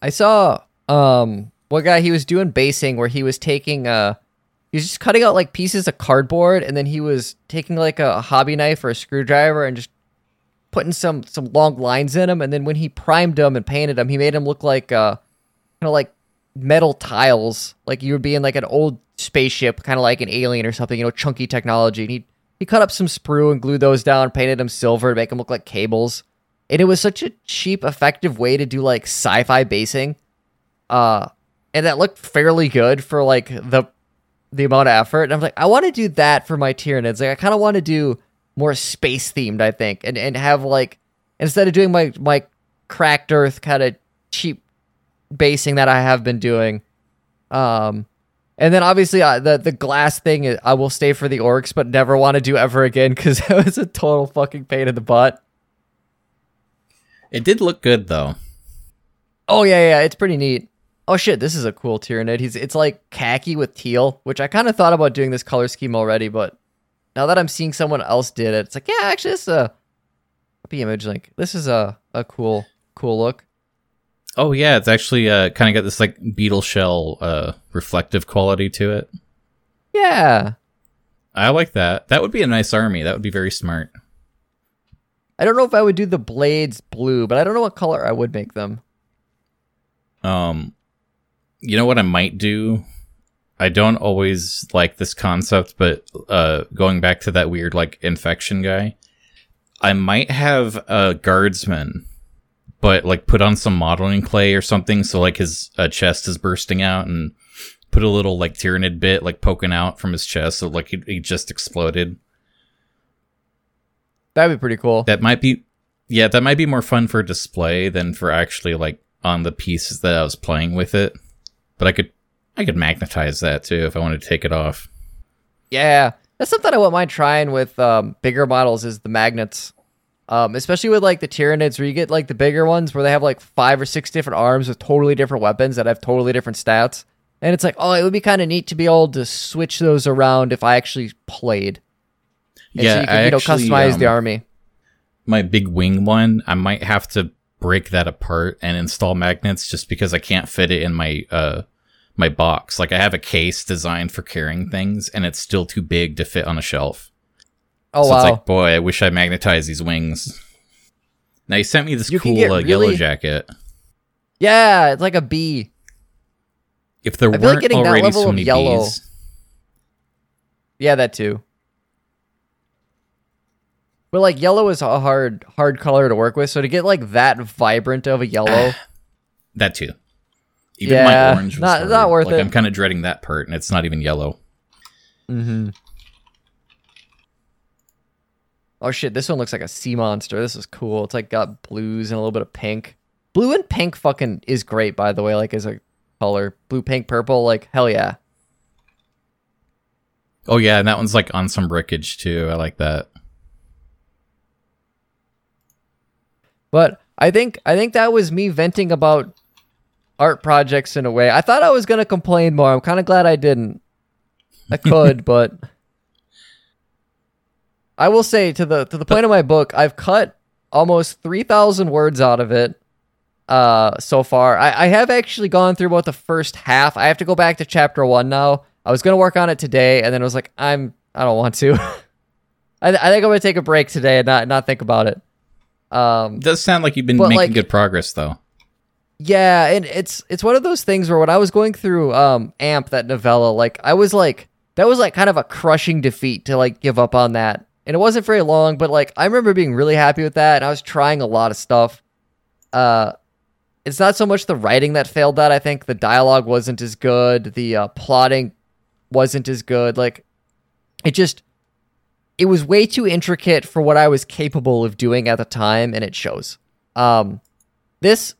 [SPEAKER 2] I saw um one guy he was doing basing where he was taking uh he was just cutting out like pieces of cardboard and then he was taking like a hobby knife or a screwdriver and just putting some some long lines in them and then when he primed them and painted them he made them look like uh kind of like metal tiles like you would be in like an old spaceship kind of like an alien or something you know chunky technology. And he he cut up some sprue and glued those down painted them silver to make them look like cables. And it was such a cheap effective way to do like sci-fi basing. Uh and that looked fairly good for like the the amount of effort. And i'm like i want to do that for my tyranids. Like i kind of want to do more space themed i think and and have like instead of doing my my cracked earth kind of cheap basing that i have been doing um and then obviously uh, the the glass thing uh, i will stay for the orcs but never want to do ever again because it was a total fucking pain in the butt
[SPEAKER 1] It did look good though.
[SPEAKER 2] Oh yeah, yeah, it's pretty neat. Oh shit, this is a cool Tyranid. He's it's like khaki with teal, which I kind of thought about doing this color scheme already, but now that I'm seeing someone else did it, it's like yeah, actually this is a happy image. Like this is a a cool cool look.
[SPEAKER 1] Oh yeah, it's actually uh, kind of got this like beetle shell uh, reflective quality to it.
[SPEAKER 2] Yeah,
[SPEAKER 1] I like that. That would be a nice army. That would be very smart.
[SPEAKER 2] I don't know if I would do the blades blue, but I don't know what color I would make them.
[SPEAKER 1] Um, you know what I might do? I don't always like this concept, but uh, going back to that weird like infection guy, I might have a guardsman, but like put on some modeling clay or something, so like his uh, chest is bursting out, and put a little like tyranid bit like poking out from his chest, so like he, he just exploded.
[SPEAKER 2] That'd be pretty cool.
[SPEAKER 1] That might be, yeah, that might be more fun for display than for actually like on the pieces that I was playing with it. But I could, I could magnetize that too if I wanted to take it off.
[SPEAKER 2] Yeah, that's something I wouldn't mind trying with um, bigger models is the magnets. Um, especially with like the Tyranids, where you get like the bigger ones where they have like five or six different arms with totally different weapons that have totally different stats. And it's like, oh, it would be kind of neat to be able to switch those around if I actually played. And
[SPEAKER 1] yeah,
[SPEAKER 2] so you could,
[SPEAKER 1] I
[SPEAKER 2] you know,
[SPEAKER 1] actually,
[SPEAKER 2] customize the
[SPEAKER 1] um,
[SPEAKER 2] army.
[SPEAKER 1] my big wing one, I might have to break that apart and install magnets just because I can't fit it in my uh my box. Like I have a case designed for carrying things and it's still too big to fit on a shelf.
[SPEAKER 2] Oh
[SPEAKER 1] so
[SPEAKER 2] wow.
[SPEAKER 1] it's like, boy, I wish I magnetized these wings. Now he sent me this
[SPEAKER 2] You
[SPEAKER 1] cool uh, yellow jacket.
[SPEAKER 2] yeah, it's like a bee.
[SPEAKER 1] If there
[SPEAKER 2] I
[SPEAKER 1] weren't
[SPEAKER 2] getting that
[SPEAKER 1] already
[SPEAKER 2] level
[SPEAKER 1] so
[SPEAKER 2] of
[SPEAKER 1] many
[SPEAKER 2] yellow-
[SPEAKER 1] bees,
[SPEAKER 2] Yeah, that too. But like yellow is a hard hard color to work with, so to get like that vibrant of a yellow,
[SPEAKER 1] that too. Even
[SPEAKER 2] Yeah,
[SPEAKER 1] my orange was
[SPEAKER 2] not-
[SPEAKER 1] hard.
[SPEAKER 2] not worth
[SPEAKER 1] like,
[SPEAKER 2] it.
[SPEAKER 1] I'm kind of dreading that part, and it's not even yellow.
[SPEAKER 2] Mm-hmm. Oh shit, this one looks like a sea monster. This is cool. It's like got blues and a little bit of pink. Blue and pink fucking is great, by the way, like as a color. Blue, pink, purple, like hell yeah.
[SPEAKER 1] Oh yeah, and that one's like on some brickage too. I like that.
[SPEAKER 2] But I think I think that was me venting about art projects in a way. I thought I was gonna complain more. I'm kind of glad I didn't. I could, but I will say to the to the point of my book, I've cut almost three thousand words out of it uh so far. I, I have actually gone through about the first half. I have to go back to chapter one now. I was gonna work on it today, and then I was like, I'm I don't want to. I, I think I'm gonna take a break today and not not think about it. Um,
[SPEAKER 1] It does sound like you've been making
[SPEAKER 2] like-
[SPEAKER 1] good progress though.
[SPEAKER 2] yeah, and it's it's one of those things where when I was going through um Amp that novella, like I was like that was like kind of a crushing defeat to like give up on that. And it wasn't very long, but like I remember being really happy with that and I was trying a lot of stuff. Uh it's not so much the writing that failed that. I think the dialogue wasn't as good, the uh, plotting wasn't as good. Like it just it was way too intricate for what I was capable of doing at the time and it shows. Um this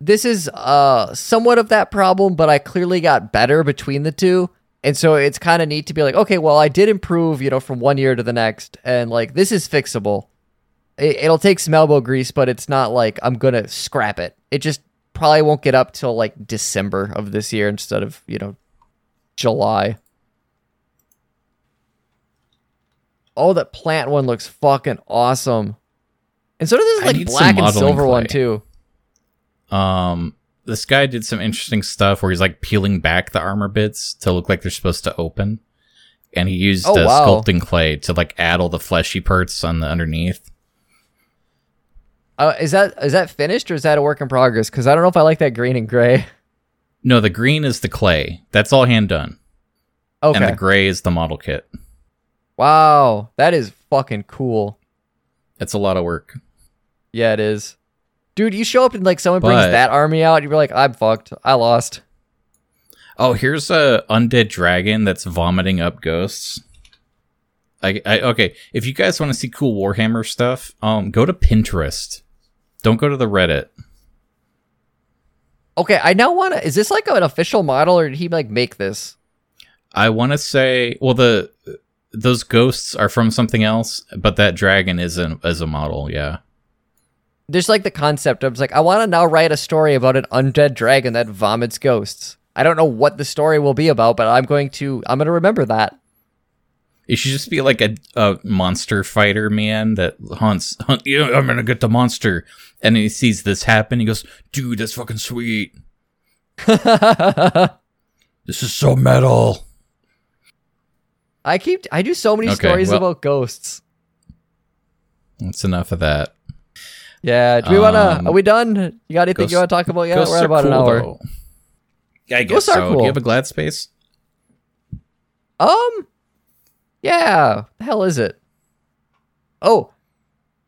[SPEAKER 2] this is uh somewhat of that problem, but I clearly got better between the two. And so it's kind of neat to be like, okay, well, I did improve, you know, from one year to the next, and like this is fixable. It, it'll take some elbow grease, but it's not like I'm gonna scrap it. It just probably won't get up till like December of this year instead of you know July. Oh, that plant one looks fucking awesome, and so does this like black and silver one too.
[SPEAKER 1] Um, this guy did some interesting stuff where he's like peeling back the armor bits to look like they're supposed to open, and he used
[SPEAKER 2] Oh,
[SPEAKER 1] uh,
[SPEAKER 2] wow.
[SPEAKER 1] sculpting clay to like add all the fleshy parts on the underneath.
[SPEAKER 2] Uh, is that is that finished or is that a work in progress? Because I don't know if I like that green and gray.
[SPEAKER 1] No, the green is the clay. That's all hand done,
[SPEAKER 2] Okay.
[SPEAKER 1] and the gray is the model kit.
[SPEAKER 2] wow, that is fucking cool.
[SPEAKER 1] It's a lot of work.
[SPEAKER 2] Yeah, it is. Dude, you show up and like someone brings
[SPEAKER 1] But-
[SPEAKER 2] that army out, you're like, I'm fucked. I lost.
[SPEAKER 1] Oh, here's a undead dragon that's vomiting up ghosts. I, I okay. If you guys want to see cool Warhammer stuff, um, go to Pinterest. Don't go to the Reddit.
[SPEAKER 2] Okay, I now want to. Is this like an official model, or did he like make this?
[SPEAKER 1] I want to say, well, the those ghosts are from something else, but that dragon is an is a model. Yeah.
[SPEAKER 2] There's like the concept of like I want to now write a story about an undead dragon that vomits ghosts. I don't know what the story will be about, but I'm going to I'm going to remember that.
[SPEAKER 1] It should just be like a, a monster fighter man that hunts. Hunt, yeah, I'm gonna get the monster, and he sees this happen. He goes, "Dude, that's fucking sweet. This is so metal."
[SPEAKER 2] I keep I do so many
[SPEAKER 1] Okay,
[SPEAKER 2] stories
[SPEAKER 1] well-
[SPEAKER 2] about ghosts.
[SPEAKER 1] That's enough of that.
[SPEAKER 2] Yeah. Do we want to?
[SPEAKER 1] Um,
[SPEAKER 2] Are we done? You got anything
[SPEAKER 1] ghosts-
[SPEAKER 2] you want to talk about yet? We're at
[SPEAKER 1] are
[SPEAKER 2] about an hour.
[SPEAKER 1] though. Yeah, I guess
[SPEAKER 2] Ghosts are
[SPEAKER 1] so. Do you have a glad space?
[SPEAKER 2] Um, yeah. The hell is it? Oh,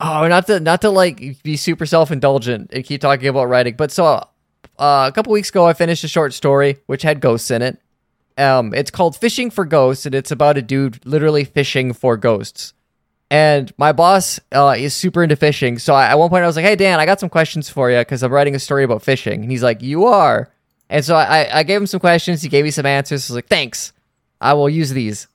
[SPEAKER 2] oh, not to not to like be super self indulgent and keep talking about writing, but so uh, a couple weeks ago I finished a short story which had ghosts in it. Um, it's called Fishing for Ghosts, and it's about a dude literally fishing for ghosts. And my boss uh, is super into fishing, so I, at one point I was like, "Hey Dan, I got some questions for you because I'm writing a story about fishing." And he's like, "You are." And so I, I gave him some questions. He gave me some answers. I was like, "Thanks, I will use these."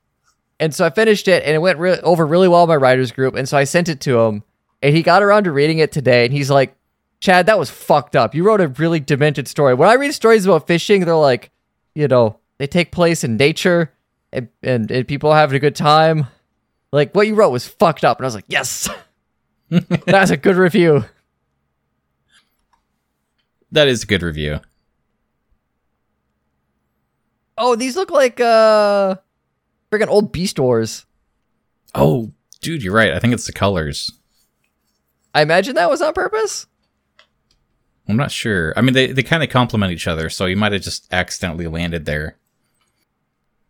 [SPEAKER 2] And so I finished it, and it went re- over really well in my writers group. And so I sent it to him, and he got around to reading it today, and he's like, "Chad, that was fucked up. You wrote a really demented story." When I read stories about fishing, they're like, you know, they take place in nature, and and, and people having a good time. Like what you wrote was fucked up, and I was like, "Yes, that's a good review."
[SPEAKER 1] That is a good review.
[SPEAKER 2] Oh, these look like uh, freaking old Beast Wars.
[SPEAKER 1] Oh, dude, you're right. I think it's the colors.
[SPEAKER 2] I imagine that was on purpose.
[SPEAKER 1] I'm not sure. I mean, they, they kind of complement each other, so you might have just accidentally landed there.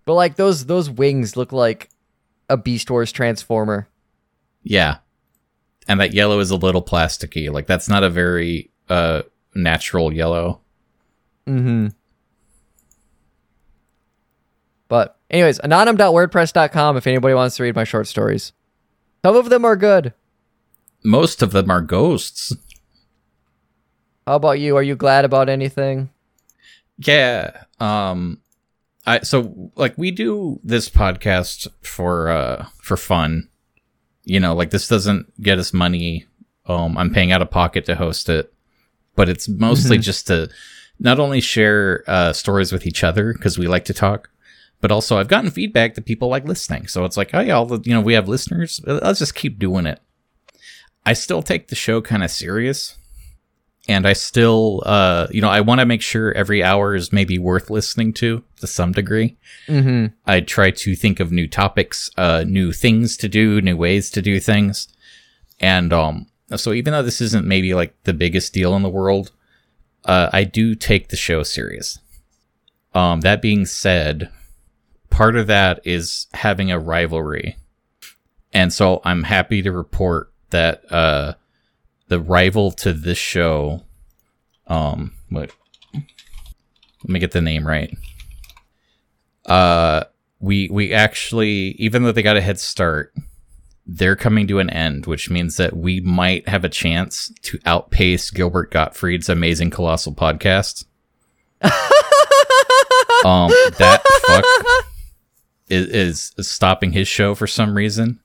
[SPEAKER 2] But like those those wings look like a Beast Wars transformer.
[SPEAKER 1] Yeah. And that yellow is a little plasticky. Like that's not a very uh natural yellow.
[SPEAKER 2] Mm-hmm. But anyways, anonym.wordpress.com if anybody wants to read my short stories. Some of them are good.
[SPEAKER 1] Most of them are ghosts.
[SPEAKER 2] How about you? Are you glad about anything?
[SPEAKER 1] Yeah. Um I so like we do this podcast for uh for fun. You know, like this doesn't get us money. Um I'm paying out of pocket to host it. But it's mostly just to not only share uh stories with each other because we like to talk, but also I've gotten feedback that people like listening. So it's like, oh yeah, all the you know, we have listeners. Let's just keep doing it. I still take the show kind of serious and I still, uh, you know, I want to make sure every hour is maybe worth listening to to some degree.
[SPEAKER 2] Mm-hmm.
[SPEAKER 1] I try to think of new topics, uh, new things to do, new ways to do things, and um, so even though this isn't maybe like the biggest deal in the world, uh, I do take the show serious. Um, that being said, part of that is having a rivalry, and so I'm happy to report that uh the rival to this show um what let me get the name right. Uh we we actually even though they got a head start they're coming to an end which means that we might have a chance to outpace gilbert gottfried's amazing colossal podcast. Um that fuck is, is stopping his show for some reason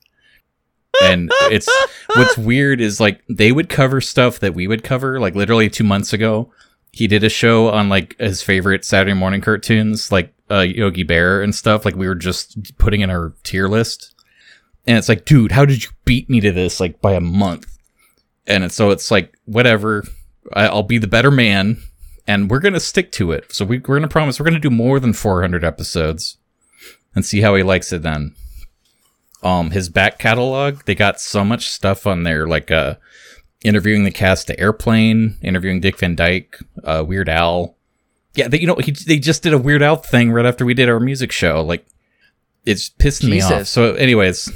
[SPEAKER 1] and it's what's weird is like they would cover stuff that we would cover like literally two months ago. He did a show on like his favorite saturday morning cartoons like uh, yogi bear and stuff. Like we were just putting in our tier list. And it's like dude how did you beat me to this like by a month? And so it's like whatever. I, i'll be the better man and we're gonna stick to it. So we, we're gonna promise we're gonna do more than 400 episodes and see how he likes it then um his back catalog they got so much stuff on there like uh interviewing the cast of airplane interviewing dick van dyke uh weird al. Yeah they, you know he, they just did a weird al thing right after we did our music show like it's pissed me off. So anyways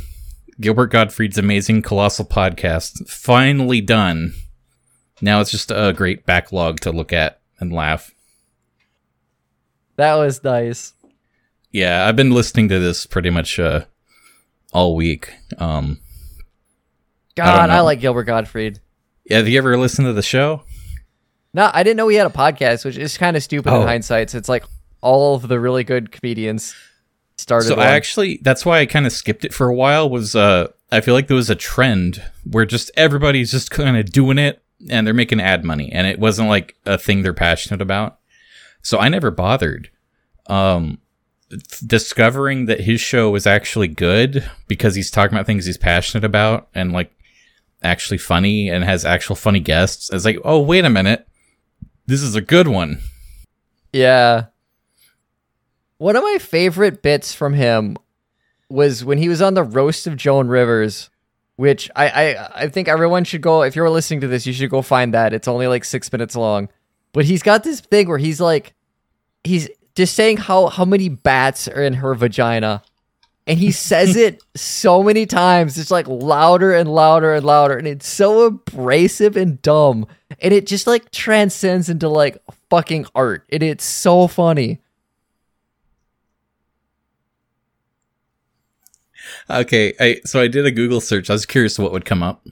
[SPEAKER 1] gilbert gottfried's amazing colossal podcast finally done. Now it's just a great backlog to look at and laugh.
[SPEAKER 2] That was nice.
[SPEAKER 1] yeah i've been listening to this pretty much uh all week um
[SPEAKER 2] God, I,
[SPEAKER 1] know.
[SPEAKER 2] like Gilbert Gottfried.
[SPEAKER 1] yeah, have you ever listened to the show
[SPEAKER 2] No, I didn't know he had a podcast, which is kind of stupid
[SPEAKER 1] Oh.
[SPEAKER 2] in hindsight. So it's like all of the really good comedians started.
[SPEAKER 1] So
[SPEAKER 2] one.
[SPEAKER 1] I actually that's why I kind of skipped it for a while was uh I feel like there was a trend where just everybody's just kind of doing it and they're making ad money and it wasn't like a thing they're passionate about. So I never bothered. Um discovering that his show was actually good because he's talking about things he's passionate about and like actually funny and has actual funny guests. I was like, "Oh, wait a minute. This is a good one."
[SPEAKER 2] Yeah. One of my favorite bits from him was when he was on the roast of Joan Rivers, which I, I I think everyone should go if you're listening to this, you should go find that. It's only like six minutes long. But he's got this thing where he's like he's just saying how how many bats are in her vagina. And he says it so many times. It's like louder and louder and louder. And it's so abrasive and dumb. And it just like transcends into like fucking art. And it's so funny.
[SPEAKER 1] Okay, I so I did a Google search. I was curious what would come up,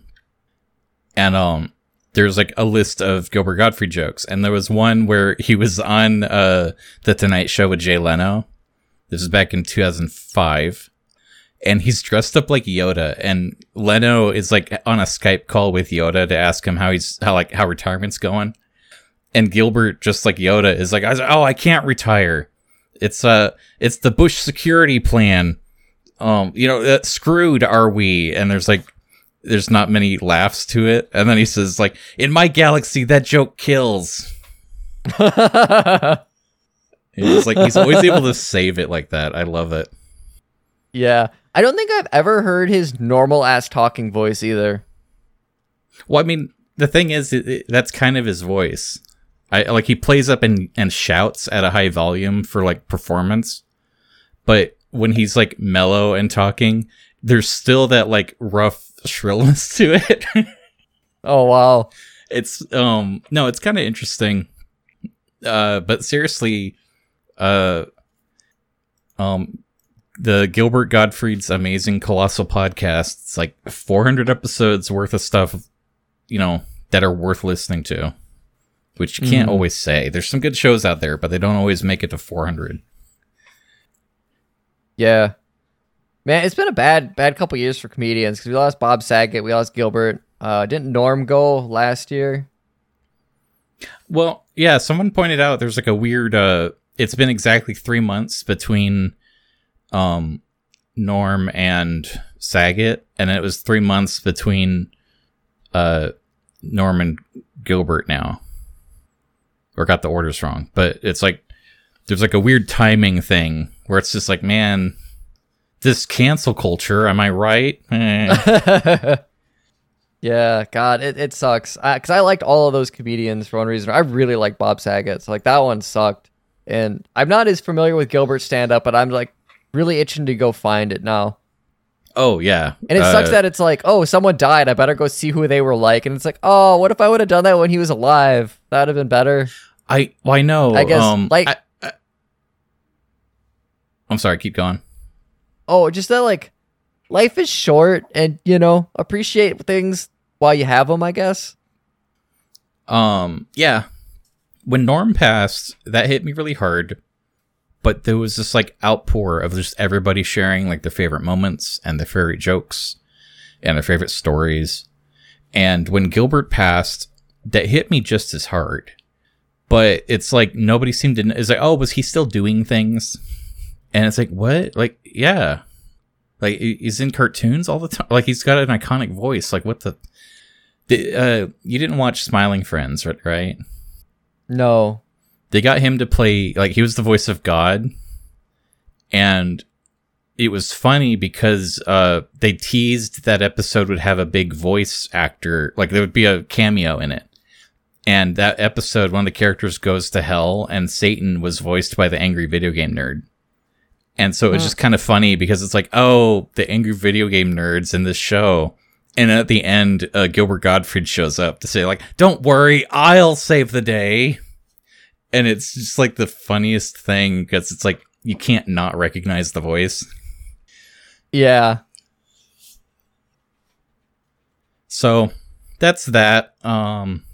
[SPEAKER 1] and um, there's like a list of Gilbert Gottfried jokes, and there was one where he was on uh the Tonight Show with Jay Leno. This is back in 2005, and he's dressed up like Yoda. And Leno is like on a Skype call with Yoda to ask him how he's how like how retirement's going. And Gilbert, just like Yoda, is like, "Oh, I can't retire. It's uh, it's the Bush security plan. Um, you know, uh, screwed are we?" And there's like, there's not many laughs to it. And then he says, like, "In my galaxy, that joke kills." He's like, he's always able to save it like that. I love it.
[SPEAKER 2] yeah. I don't think I've ever heard his normal ass talking voice either.
[SPEAKER 1] Well, I mean, the thing is, it, it- that's kind of his voice. I like he plays up and and shouts at a high volume for like performance, but when he's like mellow and talking, there's still that like rough shrillness to it.
[SPEAKER 2] Oh wow.
[SPEAKER 1] it's um no, it's kind of interesting. Uh, but seriously, uh, um, the Gilbert Gottfried's amazing colossal podcast. It's like 400 episodes worth of stuff, you know, that are worth listening to, which you can't always say. There's some good shows out there, but they don't always make it to 400.
[SPEAKER 2] Yeah. Man, it's been a bad, bad couple years for comedians because we lost Bob Saget, we lost Gilbert. Uh, didn't Norm go last year?
[SPEAKER 1] Well, yeah, someone pointed out there's like a weird uh it's been exactly 3 months between um Norm and Saget and it was 3 months between uh Norm and Gilbert now. Or got the orders wrong, but it's like there's like a weird timing thing where it's just like, man, this cancel culture, am I right? Eh.
[SPEAKER 2] Yeah, God, it, it sucks. Because I, liked all of those comedians for one reason. I really like Bob Saget. So, like, that one sucked. And I'm not as familiar with Gilbert's stand up, but I'm, like, really itching to go find it now.
[SPEAKER 1] oh yeah.
[SPEAKER 2] And it sucks
[SPEAKER 1] Uh,
[SPEAKER 2] that it's like, oh, someone died. I better go see who they were like. And it's like, oh, what if I would have done that when he was alive? That would have been better.
[SPEAKER 1] I well, I know.
[SPEAKER 2] I guess,
[SPEAKER 1] um,
[SPEAKER 2] like-
[SPEAKER 1] I, I, I'm sorry. Keep going.
[SPEAKER 2] Oh, just that, like, life is short and, you know, appreciate things while you have them, I guess.
[SPEAKER 1] Um, yeah. When Norm passed, that hit me really hard. But there was this like outpour of just everybody sharing like their favorite moments and their favorite jokes and their favorite stories. And when Gilbert passed, that hit me just as hard. But it's like nobody seemed to. It's like, oh, was he still doing things? And it's like, what? Like, yeah. Like he's in cartoons all the time. Like he's got an iconic voice. Like what the? the uh, you didn't watch Smiling Friends, right? Right?
[SPEAKER 2] No.
[SPEAKER 1] they got him to play like he was the voice of God, and it was funny because uh, they teased that episode would have a big voice actor, like there would be a cameo in it. And that episode, one of the characters goes to hell, and Satan was voiced by the angry video game nerd. And so it's was just kind of funny because it's like, oh, the angry video game nerds in this show. And at the end, uh, Gilbert Gottfried shows up to say, like, don't worry, I'll save the day. And it's just like the funniest thing because it's like you can't not recognize the voice.
[SPEAKER 2] Yeah.
[SPEAKER 1] So that's that. Um,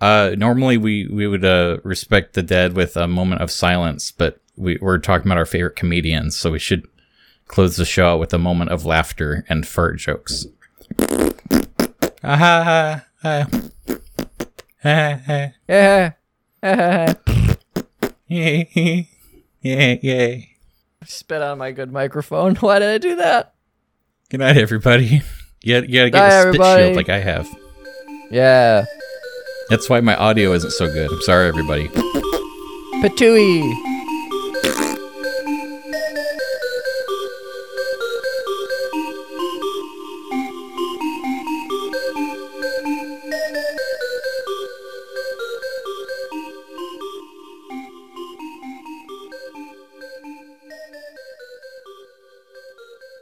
[SPEAKER 1] uh, normally we, we would, uh, respect the dead with a moment of silence, but we, we're talking about our favorite comedians, so we should close the show out with a moment of laughter and fart jokes. Ah, ha, ha, ha. Ha, ha.
[SPEAKER 2] Yeah.
[SPEAKER 1] Yay.
[SPEAKER 2] Spit on my good microphone. Why did I do that?
[SPEAKER 1] Good night, everybody. You, you gotta get
[SPEAKER 2] Bye,
[SPEAKER 1] a spit
[SPEAKER 2] everybody.
[SPEAKER 1] shield like I have.
[SPEAKER 2] Yeah.
[SPEAKER 1] That's why my audio isn't so good. I'm sorry, everybody.
[SPEAKER 2] Patooey.